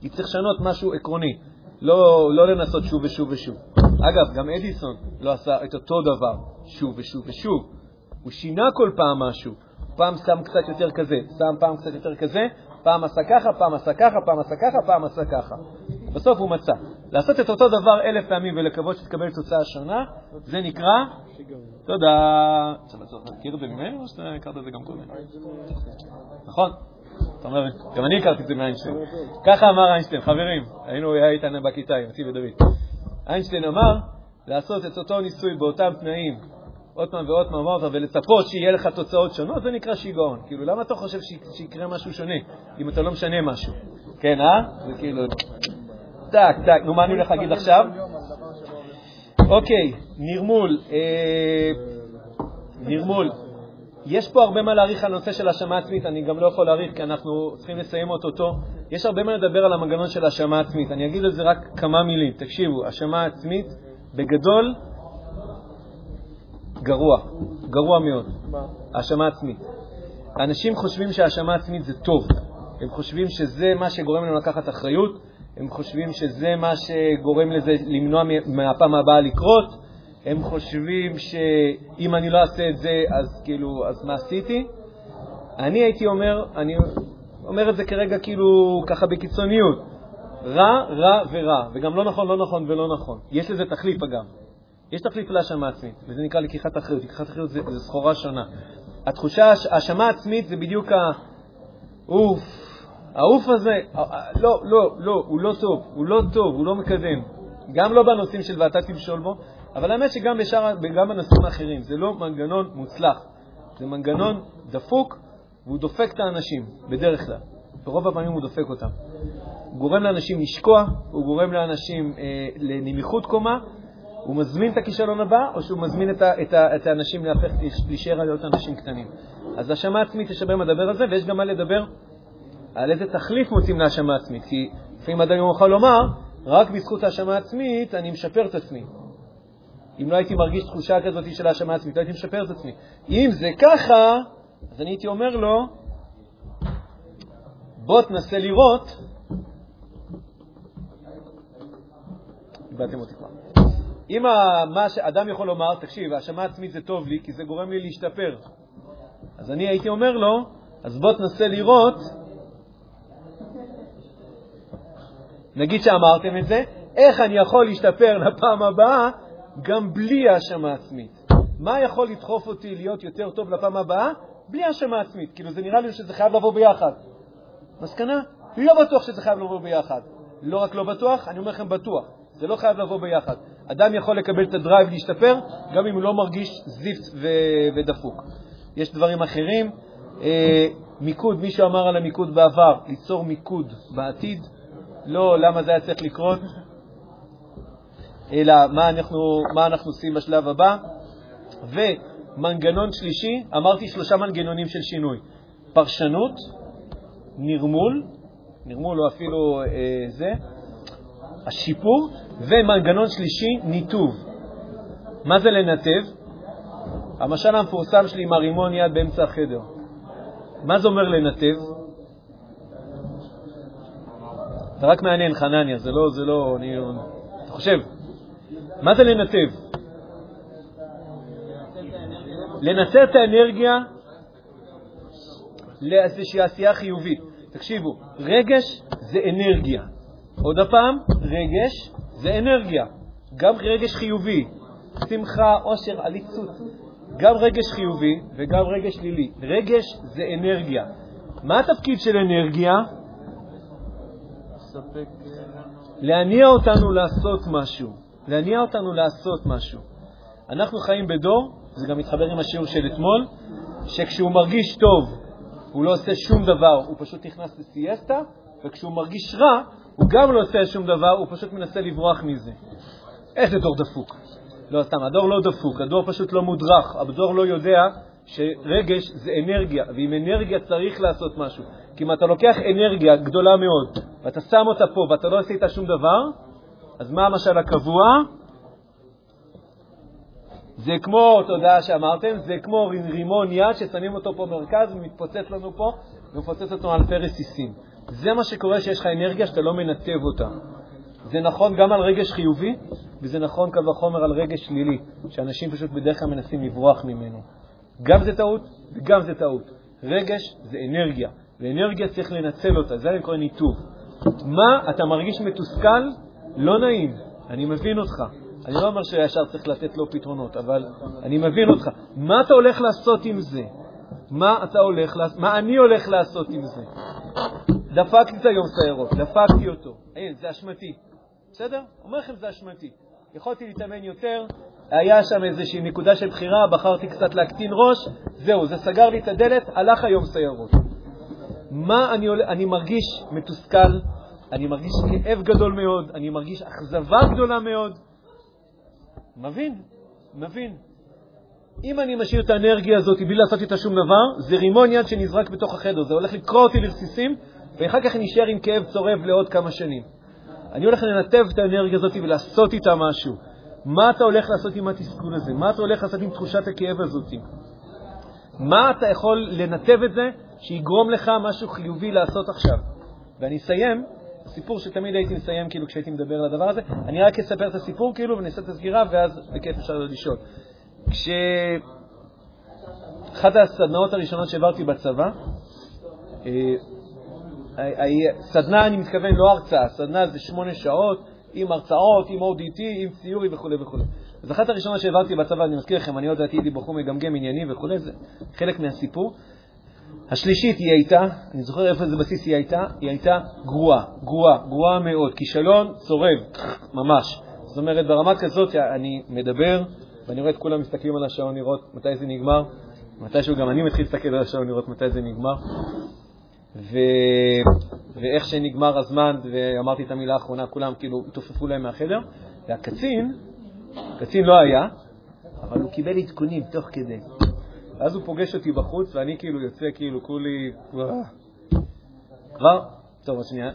כי צריך לשנות משהו עקרוני, לא, לא לנסות שוב ושוב ושוב. אגב, גם אדיסון לא עשה את אותו דבר שוב ושוב ושוב. הוא שינה כל פעם משהו. פעם שם קצת יותר כזה, שם פעם קצת יותר כזה, פעם עשה ככה, פעם עשה ככה, פעם עשה ככה, פעם עשה ככה. בסוף הוא מצא. לעשות את אותו דבר אלף פעמים ולקוות שתקבל תוצאה שונה, זה נקרא... תודה. אתה להכיר את זה ממני או שאתה הכרת את זה גם קודם? נכון. אתה אומר, גם אני הכרתי את זה מאיינשטיין. ככה אמר איינשטיין, חברים, היינו איתן בכיתה עם אצי ודוד. איינשטיין אמר, לעשות את אותו ניסוי באותם תנאים עוד פעם ועוד פעם אמרת, ולצפות שיהיה לך תוצאות שונות, זה נקרא שיגעון. כאילו, למה אתה חושב שיקרה משהו שונה, אם אתה לא משנה משהו? כן, אה? זה כאילו... טק, טק, נו, מה אני הולך להגיד עכשיו? אוקיי, נרמול. אה, נרמול. יש פה הרבה מה להעריך על הנושא של האשמה עצמית, אני גם לא יכול להעריך כי אנחנו צריכים לסיים אותו. יש הרבה מה לדבר על המנגנון של האשמה עצמית. אני אגיד על זה רק כמה מילים. תקשיבו, האשמה עצמית, בגדול, גרוע, גרוע מאוד. האשמה עצמית. אנשים חושבים שהאשמה עצמית זה טוב. הם חושבים שזה מה שגורם להם לקחת אחריות, הם חושבים שזה מה שגורם לזה למנוע מהפעם הבאה לקרות, הם חושבים שאם אני לא אעשה את זה, אז כאילו, אז מה עשיתי? אני הייתי אומר, אני אומר את זה כרגע כאילו ככה בקיצוניות, רע, רע ורע, וגם לא נכון, לא נכון ולא נכון. יש לזה תחליף אגב. יש תחליף להאשמה עצמית, וזה נקרא לקיחת אחריות. לקיחת אחריות זה, זה סחורה שונה. התחושה, האשמה עצמית זה בדיוק ה... אוף, העוף הזה, ה- ה- לא, לא, לא, הוא לא טוב, הוא לא טוב, הוא לא מקדם. גם לא בנושאים של ואתה תמשול בו, אבל האמת שגם בשאר, גם בנושאים האחרים, זה לא מנגנון מוצלח. זה מנגנון דפוק, והוא דופק את האנשים, בדרך כלל. ברוב הפעמים הוא דופק אותם. הוא גורם לאנשים לשקוע, הוא גורם לאנשים אה, לנמיכות קומה, הוא מזמין את הכישלון הבא, או שהוא מזמין את, ה, את, ה, את האנשים להפך, להישאר להיות אנשים קטנים. אז האשמה עצמית, יש הרבה מה לדבר על זה, ויש גם מה לדבר על איזה תחליף מוצאים להאשמה עצמית. כי לפעמים אדם יכול לומר, רק בזכות האשמה עצמית אני משפר את עצמי. אם לא הייתי מרגיש תחושה כזאת של האשמה עצמית, לא הייתי משפר את עצמי. אם זה ככה, אז אני הייתי אומר לו, בוא תנסה לראות, איבדתם אותי כבר. אם מה שאדם יכול לומר, תקשיב, האשמה עצמית זה טוב לי, כי זה גורם לי להשתפר. אז אני הייתי אומר לו, אז בוא תנסה לראות, נגיד שאמרתם את זה, איך אני יכול להשתפר לפעם הבאה גם בלי האשמה עצמית. מה יכול לדחוף אותי להיות יותר טוב לפעם הבאה בלי האשמה עצמית? כאילו, זה נראה לי שזה חייב לבוא ביחד. מסקנה? לא בטוח שזה חייב לבוא ביחד. לא רק לא בטוח, אני אומר לכם בטוח. זה לא חייב לבוא ביחד. אדם יכול לקבל את הדרייב להשתפר, גם אם הוא לא מרגיש זיפט ו- ודפוק. יש דברים אחרים. אה, מיקוד, מישהו אמר על המיקוד בעבר, ליצור מיקוד בעתיד. לא למה זה היה צריך לקרות, אלא מה אנחנו, מה אנחנו עושים בשלב הבא. ומנגנון שלישי, אמרתי שלושה מנגנונים של שינוי. פרשנות, נרמול, נרמול או אפילו אה, זה, השיפור, ומנגנון שלישי, ניתוב. מה זה לנתב? המשל המפורסם שלי עם הרימון יד באמצע החדר. מה זה אומר לנתב? זה רק מעניין, חנניה, זה לא, זה לא, אני, אתה חושב, מה זה לנתב? לנצל את האנרגיה לאיזושהי עשייה חיובית. תקשיבו, רגש זה אנרגיה. עוד פעם, רגש זה אנרגיה. גם רגש חיובי, שמחה, עושר, עליצות. גם רגש חיובי וגם רגש שלילי. רגש זה אנרגיה. מה התפקיד של אנרגיה? לספק... להניע אותנו לעשות משהו. להניע אותנו לעשות משהו. אנחנו חיים בדור, זה גם מתחבר עם השיעור של אתמול, שכשהוא מרגיש טוב הוא לא עושה שום דבר, הוא פשוט נכנס לסיאסטה, וכשהוא מרגיש רע הוא גם לא עושה שום דבר, הוא פשוט מנסה לברוח מזה. איזה דור דפוק. לא, סתם, הדור לא דפוק, הדור פשוט לא מודרך, הדור לא יודע שרגש זה אנרגיה, ועם אנרגיה צריך לעשות משהו. כי אם אתה לוקח אנרגיה גדולה מאוד, ואתה שם אותה פה ואתה לא עושה איתה שום דבר, אז מה המשל הקבוע? זה כמו, תודה שאמרתם, זה כמו רימון יד ששמים אותו פה במרכז ומתפוצץ לנו פה ומפוצץ אותו אלפי רסיסים. זה מה שקורה שיש לך אנרגיה שאתה לא מנתב אותה. זה נכון גם על רגש חיובי, וזה נכון קל וחומר על רגש שלילי, שאנשים פשוט בדרך כלל מנסים לברוח ממנו. גם זה טעות וגם זה טעות. רגש זה אנרגיה, ואנרגיה צריך לנצל אותה, זה אני קורא ניתוב. מה, אתה מרגיש מתוסכל? לא נעים, אני מבין אותך. אני לא אומר שישר צריך לתת לו פתרונות, אבל אני מבין אותך. מה אתה הולך לעשות עם זה? מה אתה הולך לעשות? מה אני הולך לעשות עם זה? דפקתי את היום סיירות, דפקתי אותו. אין, זה אשמתי. בסדר? אומר לכם, זה אשמתי. יכולתי להתאמן יותר, היה שם איזושהי נקודה של בחירה, בחרתי קצת להקטין ראש, זהו, זה סגר לי את הדלת, הלך היום סיירות. מה אני, עול... אני מרגיש מתוסכל, אני מרגיש כאב גדול מאוד, אני מרגיש אכזבה גדולה מאוד. מבין, מבין. אם אני משאיר את האנרגיה הזאת בלי לעשות איתה שום דבר, זה רימון יד שנזרק בתוך החדר, זה הולך לקרוא אותי לרסיסים, ואחר כך נשאר עם כאב צורב לעוד כמה שנים. אני הולך לנתב את האנרגיה הזאת ולעשות איתה משהו. מה אתה הולך לעשות עם התסכול הזה? מה אתה הולך לעשות עם תחושת הכאב הזאת? מה אתה יכול לנתב את זה שיגרום לך משהו חיובי לעשות עכשיו? ואני אסיים, סיפור שתמיד הייתי מסיים כאילו כשהייתי מדבר על הדבר הזה, אני רק אספר את הסיפור כאילו ונעשה את הסגירה ואז בכיף אפשר לשאול. כשאחת הסדנאות הראשונות שהעברתי בצבא, אה, סדנה, אני מתכוון, לא הרצאה, סדנה זה שמונה שעות, עם הרצאות, עם ODT, עם ציורי וכו' וכו'. אז אחת הראשונות שהעברתי בצבא, אני מזכיר לכם, אני עוד הייתי בחור מגמגם ענייני וכו', זה חלק מהסיפור. השלישית היא הייתה, אני זוכר איפה זה בסיס היא הייתה, היא הייתה גרועה, גרועה, גרועה מאוד, כישלון צורב, ממש. זאת אומרת, ברמה כזאת אני מדבר, ואני רואה את כולם מסתכלים על השעון לראות מתי זה נגמר, מתישהו גם אני מתחיל להסתכל על השעון לראות מתי זה נגמר. ו... ואיך שנגמר הזמן, ואמרתי את המילה האחרונה, כולם כאילו התעופפו להם מהחדר, והקצין, קצין לא היה, אבל הוא קיבל עדכונים תוך כדי. ואז הוא פוגש אותי בחוץ, ואני כאילו יוצא כאילו כולי... כבר? טוב, שנייה.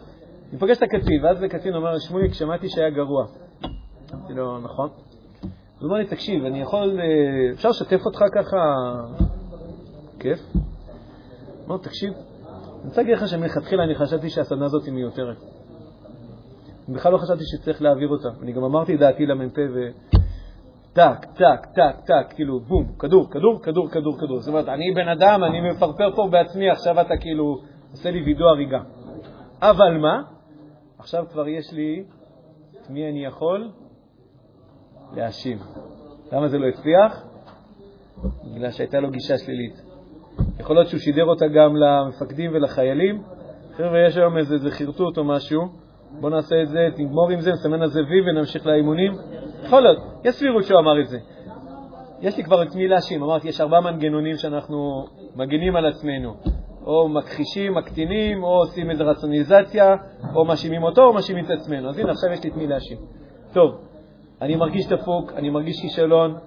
אני פוגש את הקצין, ואז הקצין אומר, שמוליק, שמעתי שהיה גרוע. אמרתי לו, נכון. הוא אומר לי, תקשיב, אני יכול... אה, אפשר לשתף אותך ככה? כיף. אמר, תקשיב, אני רוצה להגיד לך שמלכתחילה אני חשבתי שהסדנה הזאת היא מיותרת. בכלל לא חשבתי שצריך להעביר אותה. אני גם אמרתי את דעתי למ"פ ו... טק, טק, טק, טק, כאילו, בום, כדור, כדור, כדור, כדור, כדור. זאת אומרת, אני בן אדם, אני מפרפר פה בעצמי, עכשיו אתה כאילו עושה לי וידוא הריגה. אבל מה? עכשיו כבר יש לי את מי אני יכול להאשים. למה זה לא הצליח? בגלל שהייתה לו גישה שלילית. יכול להיות שהוא שידר אותה גם למפקדים ולחיילים. חבר'ה, יש היום איזה, איזה חרטוט או משהו, בואו נעשה את זה, נגמור עם זה, נסמן על זה וי ונמשיך לאימונים. יכול להיות, יש סבירות שהוא אמר את זה. יש לי כבר את מי להאשים, אמרתי, יש ארבעה מנגנונים שאנחנו מגינים על עצמנו. או מכחישים, מקטינים, או עושים איזו רצוניזציה, או מאשימים אותו, או מאשימים את עצמנו. אז הנה, עכשיו יש לי את מי להאשים. טוב, אני מרגיש דפוק, אני מרגיש כישלון.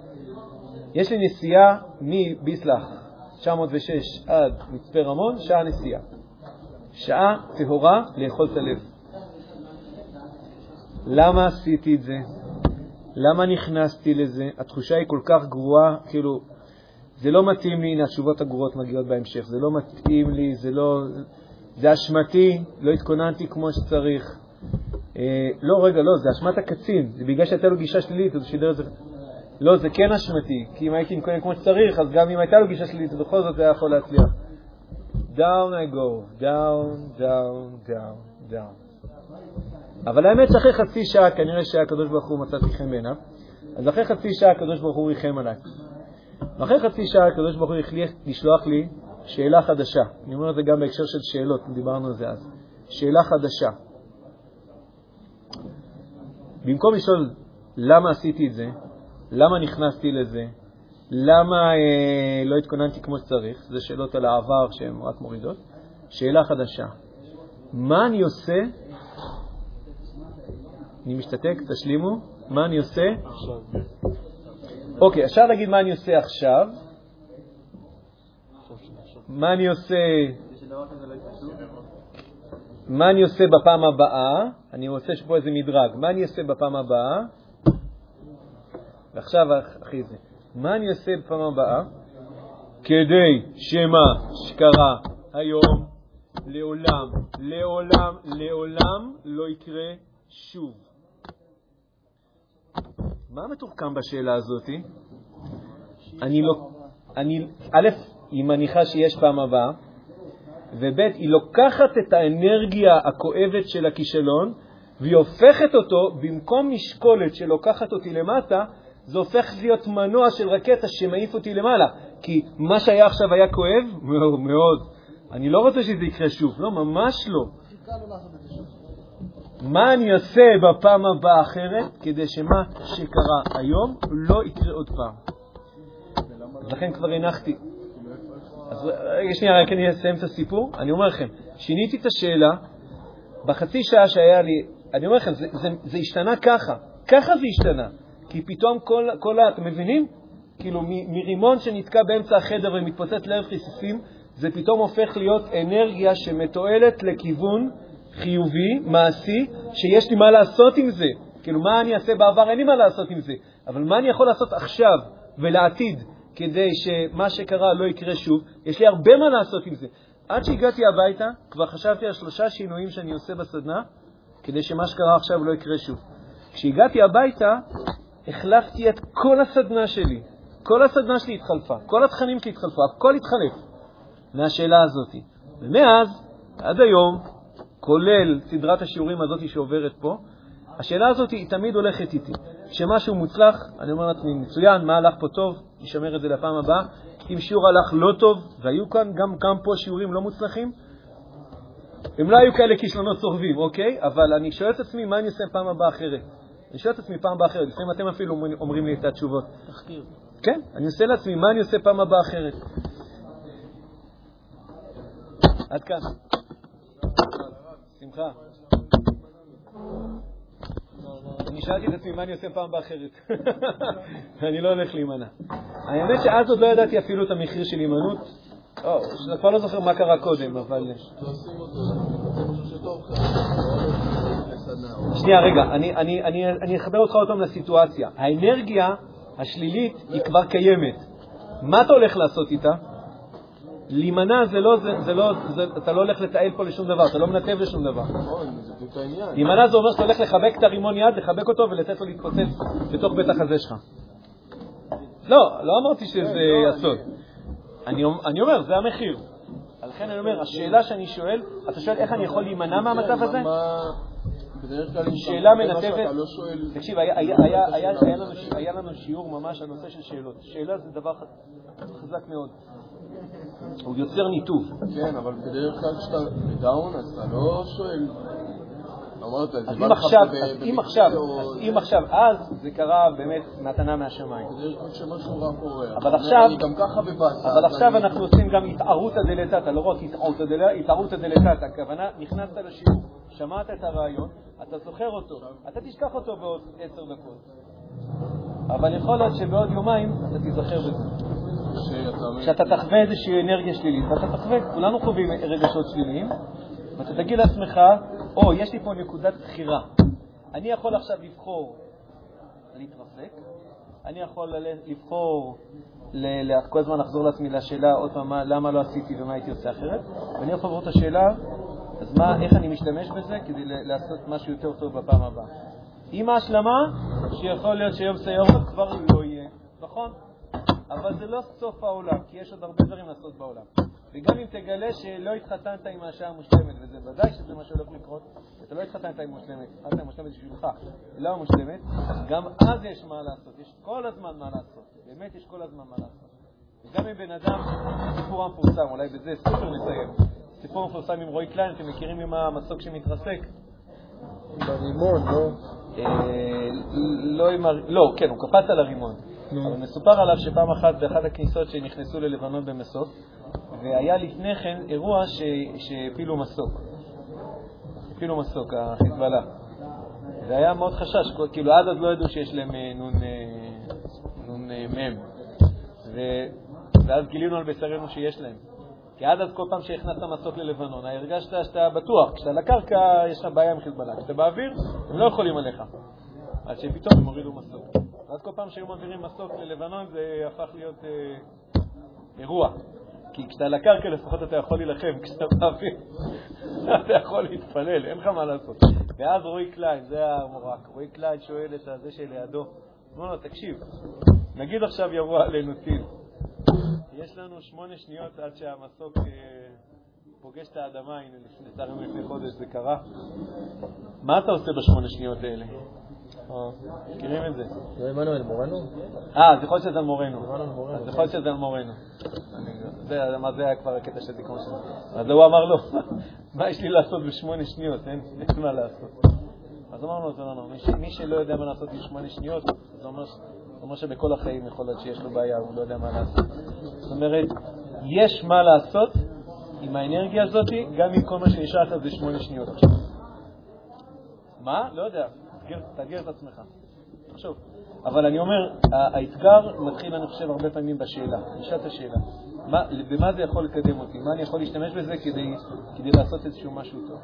יש לי נסיעה מביסלח 906 עד מצפה רמון, שעה נסיעה. שעה טהורה לאכול את הלב. למה עשיתי את זה? למה נכנסתי לזה? התחושה היא כל כך גרועה, כאילו, זה לא מתאים לי, הנה התשובות הגרועות מגיעות בהמשך, זה לא מתאים לי, זה לא... זה אשמתי, לא התכוננתי כמו שצריך. אה, לא, רגע, לא, זה אשמת הקצין, זה בגלל שהייתה לו גישה שלילית, אז הוא שידר את זה. לא, זה כן אשמתי, כי אם הייתי מתכונן כמו שצריך, אז גם אם הייתה לו גישה שלילית, בכל זאת זה היה יכול להצליח. down I go, down, down, down, down. אבל האמת שאחרי חצי שעה, כנראה שהקדוש ברוך הוא מצאתי חן בעיניו, אז אחרי חצי שעה הקדוש ברוך הוא ריחם עליי. ואחרי חצי שעה הקדוש ברוך הוא החליט לשלוח לי שאלה חדשה. אני אומר את זה גם בהקשר של שאלות, דיברנו על זה אז. שאלה חדשה. במקום לשאול למה עשיתי את זה, למה נכנסתי לזה, למה אה, לא התכוננתי כמו שצריך, זה שאלות על העבר שהן רק מורידות, שאלה חדשה. מה אני עושה? אני משתתק, תשלימו. מה אני עושה? אוקיי, אפשר להגיד מה אני עושה עכשיו. מה אני עושה... מה אני עושה בפעם הבאה? אני רוצה פה איזה מדרג. מה אני עושה בפעם הבאה? ועכשיו אחי זה. מה אני עושה בפעם הבאה? כדי שמה שקרה היום לעולם, לעולם, לעולם לא יקרה שוב. מה מתוחכם בשאלה הזאת? אני לא... אני, א', היא מניחה שיש פעם הבאה, וב', היא לוקחת את האנרגיה הכואבת של הכישלון והיא הופכת אותו, במקום משקולת שלוקחת אותי למטה, זה הופך להיות מנוע של רקטה שמעיף אותי למעלה. כי מה שהיה עכשיו היה כואב *laughs* מאוד. אני לא רוצה שזה יקרה שוב. לא, ממש לא. מה אני אעשה בפעם הבאה אחרת כדי שמה שקרה היום לא יקרה עוד פעם. לכן כבר הנחתי. אז רגע, שנייה, רק אני אסיים את הסיפור. אני אומר לכם, שיניתי את השאלה בחצי שעה שהיה לי, אני אומר לכם, זה, זה, זה השתנה ככה, ככה זה השתנה. כי פתאום כל, כל. אתם מבינים? כאילו, מרימון שנתקע באמצע החדר ומתפוצץ לערב חיסוסים, זה פתאום הופך להיות אנרגיה שמתועלת לכיוון חיובי, מעשי, שיש לי מה לעשות עם זה. כאילו, מה אני אעשה בעבר? אין לי מה לעשות עם זה. אבל מה אני יכול לעשות עכשיו ולעתיד כדי שמה שקרה לא יקרה שוב? יש לי הרבה מה לעשות עם זה. עד שהגעתי הביתה, כבר חשבתי על שלושה שינויים שאני עושה בסדנה, כדי שמה שקרה עכשיו לא יקרה שוב. כשהגעתי הביתה, החלפתי את כל הסדנה שלי. כל הסדנה שלי התחלפה, כל התכנים שלי התחלפו, הכל התחלף מהשאלה הזאת. ומאז, עד היום, כולל סדרת השיעורים הזאת שעוברת פה, השאלה הזאת היא תמיד הולכת איתי. כשמשהו מוצלח, אני אומר לעצמי, מצוין, מה הלך פה טוב, נשמר את זה לפעם הבאה. אם שיעור הלך לא טוב, והיו כאן גם, גם פה שיעורים לא מוצלחים, הם לא היו כאלה כישלונות צורבים, אוקיי? אבל אני שואל את עצמי, מה אני עושה פעם הבאה אחרת? אני שואל את עצמי פעם הבאה אחרת, לפעמים אתם אפילו אומרים לי את התשובות. תחקיר. כן, אני עושה לעצמי, מה אני עושה פעם הבאה אחרת? עד כאן. שמחה. אני שאלתי את עצמי מה אני עושה פעם הבאה אחרת. *laughs* אני לא הולך להימנע. האמת שאז עוד לא ידעתי אפילו את המחיר של הימנעות. אני כבר לא זוכר מה קרה קודם, אבל... שנייה, רגע, אני אחבר אותך עוד פעם לסיטואציה. האנרגיה השלילית היא כבר קיימת. מה אתה הולך לעשות איתה? להימנע זה לא, זה, זה לא, זה, אתה לא הולך לתעל פה לשום דבר, אתה לא מנתב לשום דבר. נכון, להימנע זה אומר שאתה הולך לחבק את הרימון יד, לחבק אותו ולתת לו להתפוצץ בתוך בית החזה שלך. לא, לא אמרתי שזה כן, לא, הסוד. אני אומר, זה המחיר. לכן אני אומר, השאלה שאני שואל, אתה שואל איך אני יכול להימנע מהמצב הזה? כלל שאלה מנתבת, לא. תקשיב, היה לנו שיעור ממש על נושא של שאלות. שאלה זה דבר חזק מאוד. הוא יוצר ניתוב. כן, אבל בדרך כלל כשאתה בדאון, אז אתה לא שואל... אמרת, אז אם עכשיו, אז אם עכשיו, אז אם עכשיו, אז זה קרה באמת מתנה מהשמיים. בדרך כלל כשמשהו רע קורה. אבל עכשיו- אני גם ככה בבאסה. אבל עכשיו אנחנו עושים גם התערותא דלתתא, לא רק התערותא דלתתא, הכוונה, נכנסת לשיעור, שמעת את הרעיון, אתה זוכר אותו, אתה תשכח אותו בעוד עשר דקות. אבל יכול להיות שבעוד יומיים אתה תיזכר בזה. שאתה אומר- שאתה תחווה איזושהי אנרגיה שלילית, ואתה תחווה, כולנו חווים רגשות שליליים, ואתה תגיד לעצמך, או, יש לי פה נקודת בחירה. אני יכול עכשיו לבחור להתרסק, אני יכול לבחור כל הזמן לחזור לעצמי לשאלה עוד פעם, מה- למה לא עשיתי ומה הייתי עושה אחרת, ואני יכול לבחור את השאלה, אז מה, איך אני משתמש בזה כדי לעשות משהו יותר טוב בפעם הבאה. עם ההשלמה, שיכול להיות שיום סיורות כבר לא יהיה. נכון? אבל זה לא סוף העולם, כי יש עוד הרבה דברים לעשות בעולם. וגם אם תגלה שלא התחתנת עם האשה המושלמת, וזה ודאי שזה מה שהולך לקרות, אתה לא התחתנת עם מושלמת, התחתנת עם מושלמת בשבילך, לא המושלמת, גם אז יש מה לעשות, יש כל הזמן מה לעשות, באמת יש כל הזמן מה לעשות. וגם אם בן אדם, סיפור המפורסם, אולי בזה סופר נסיים, סיפור המפורסם עם רועי קליין, אתם מכירים עם המסוק שמתרסק? ברימון, לא? אה, לא, לא, כן, הוא קפץ על הרימון. אבל מסופר עליו שפעם אחת באחת הכניסות שנכנסו ללבנון במסוק, והיה לפני כן אירוע שהפילו מסוק. הפילו מסוק, החיזבאללה. והיה מאוד חשש, כאילו עד אז לא ידעו שיש להם אה, נון, אה, אה, ואז גילינו על בשרנו שיש להם. כי עד אז כל פעם שהכנסת מסוק ללבנון, הרגשת שאתה בטוח, כשאתה על הקרקע יש לך בעיה עם חיזבאללה, כשאתה באוויר הם לא יכולים עליך. עד שפתאום הם הורידו מסוק. ואז כל פעם שהיו מעבירים מסוק ללבנון זה הפך להיות אה, אירוע. כי כשאתה על הקרקע לפחות אתה יכול להילחם, *laughs* כשאתה באוויר אתה יכול להתפלל, אין לך מה לעשות. ואז רועי קליין, זה המורק, רועי קליין שואל את הזה שלידו, אומר לו, תקשיב, נגיד עכשיו יבוא עלינו טיל, יש לנו שמונה שניות עד שהמסוק אה, פוגש את האדמה, הנה, לפני צערנו לפני חודש זה קרה. מה אתה עושה בשמונה שניות האלה? מכירים את זה? זה עמנואל מורנו? אה, להיות שזה מורנו. יכול להיות שזה מורנו. זה מה זה היה כבר הקטע של דיכאון שלו. אז הוא אמר לו, מה יש לי לעשות בשמונה שניות? אין מה לעשות. אז אמרנו, זה לא. מי ש- מי שלא יודע מה לעשות בשמונה שניות, זה אומר שבכל החיים יכול להיות שיש לו בעיה, הוא לא יודע מה לעשות. זאת אומרת, יש מה לעשות עם האנרגיה הזאת, גם אם כל מה שנשאר לך זה שמונה שניות עכשיו. מה? לא יודע. תאתגר- תאתגר את עצמך. תחשוב. אבל אני אומר, האתגר מתחיל, אני חושב, הרבה פעמים בשאלה. נשאל את השאלה. מה, במה זה יכול לקדם אותי? מה אני יכול להשתמש בזה כדי, כדי לעשות איזשהו משהו טוב?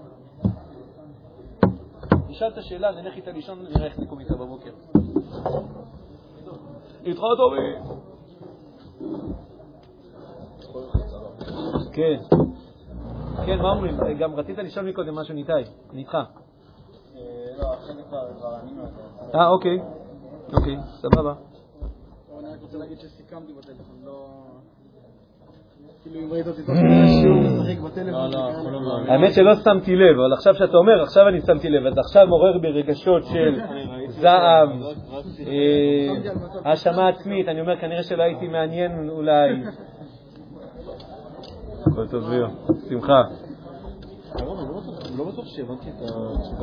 נשאל השאלה, נלך איתה לישון, נראה איך נקום איתה בבוקר. להתראות אורי! כן. כן, מה אומרים? גם רצית לשאול מקודם משהו, ניתאי. אני איתך. אה. אה, אוקיי. אוקיי, סבבה. אני רק רוצה להגיד שסיכמתי בטלפון, לא... כאילו אם ראית אותי. לא, לא, מאמינים. האמת שלא שמתי לב, אבל עכשיו שאתה אומר, עכשיו אני שמתי לב, אז עכשיו מעורר בי רגשות של *laughs* זעם, אה, האשמה עצמית, אני אומר, כנראה שלא הייתי מעניין אולי. הכל טוב. שמחה. לא בטוח שהבנתי את התשובה.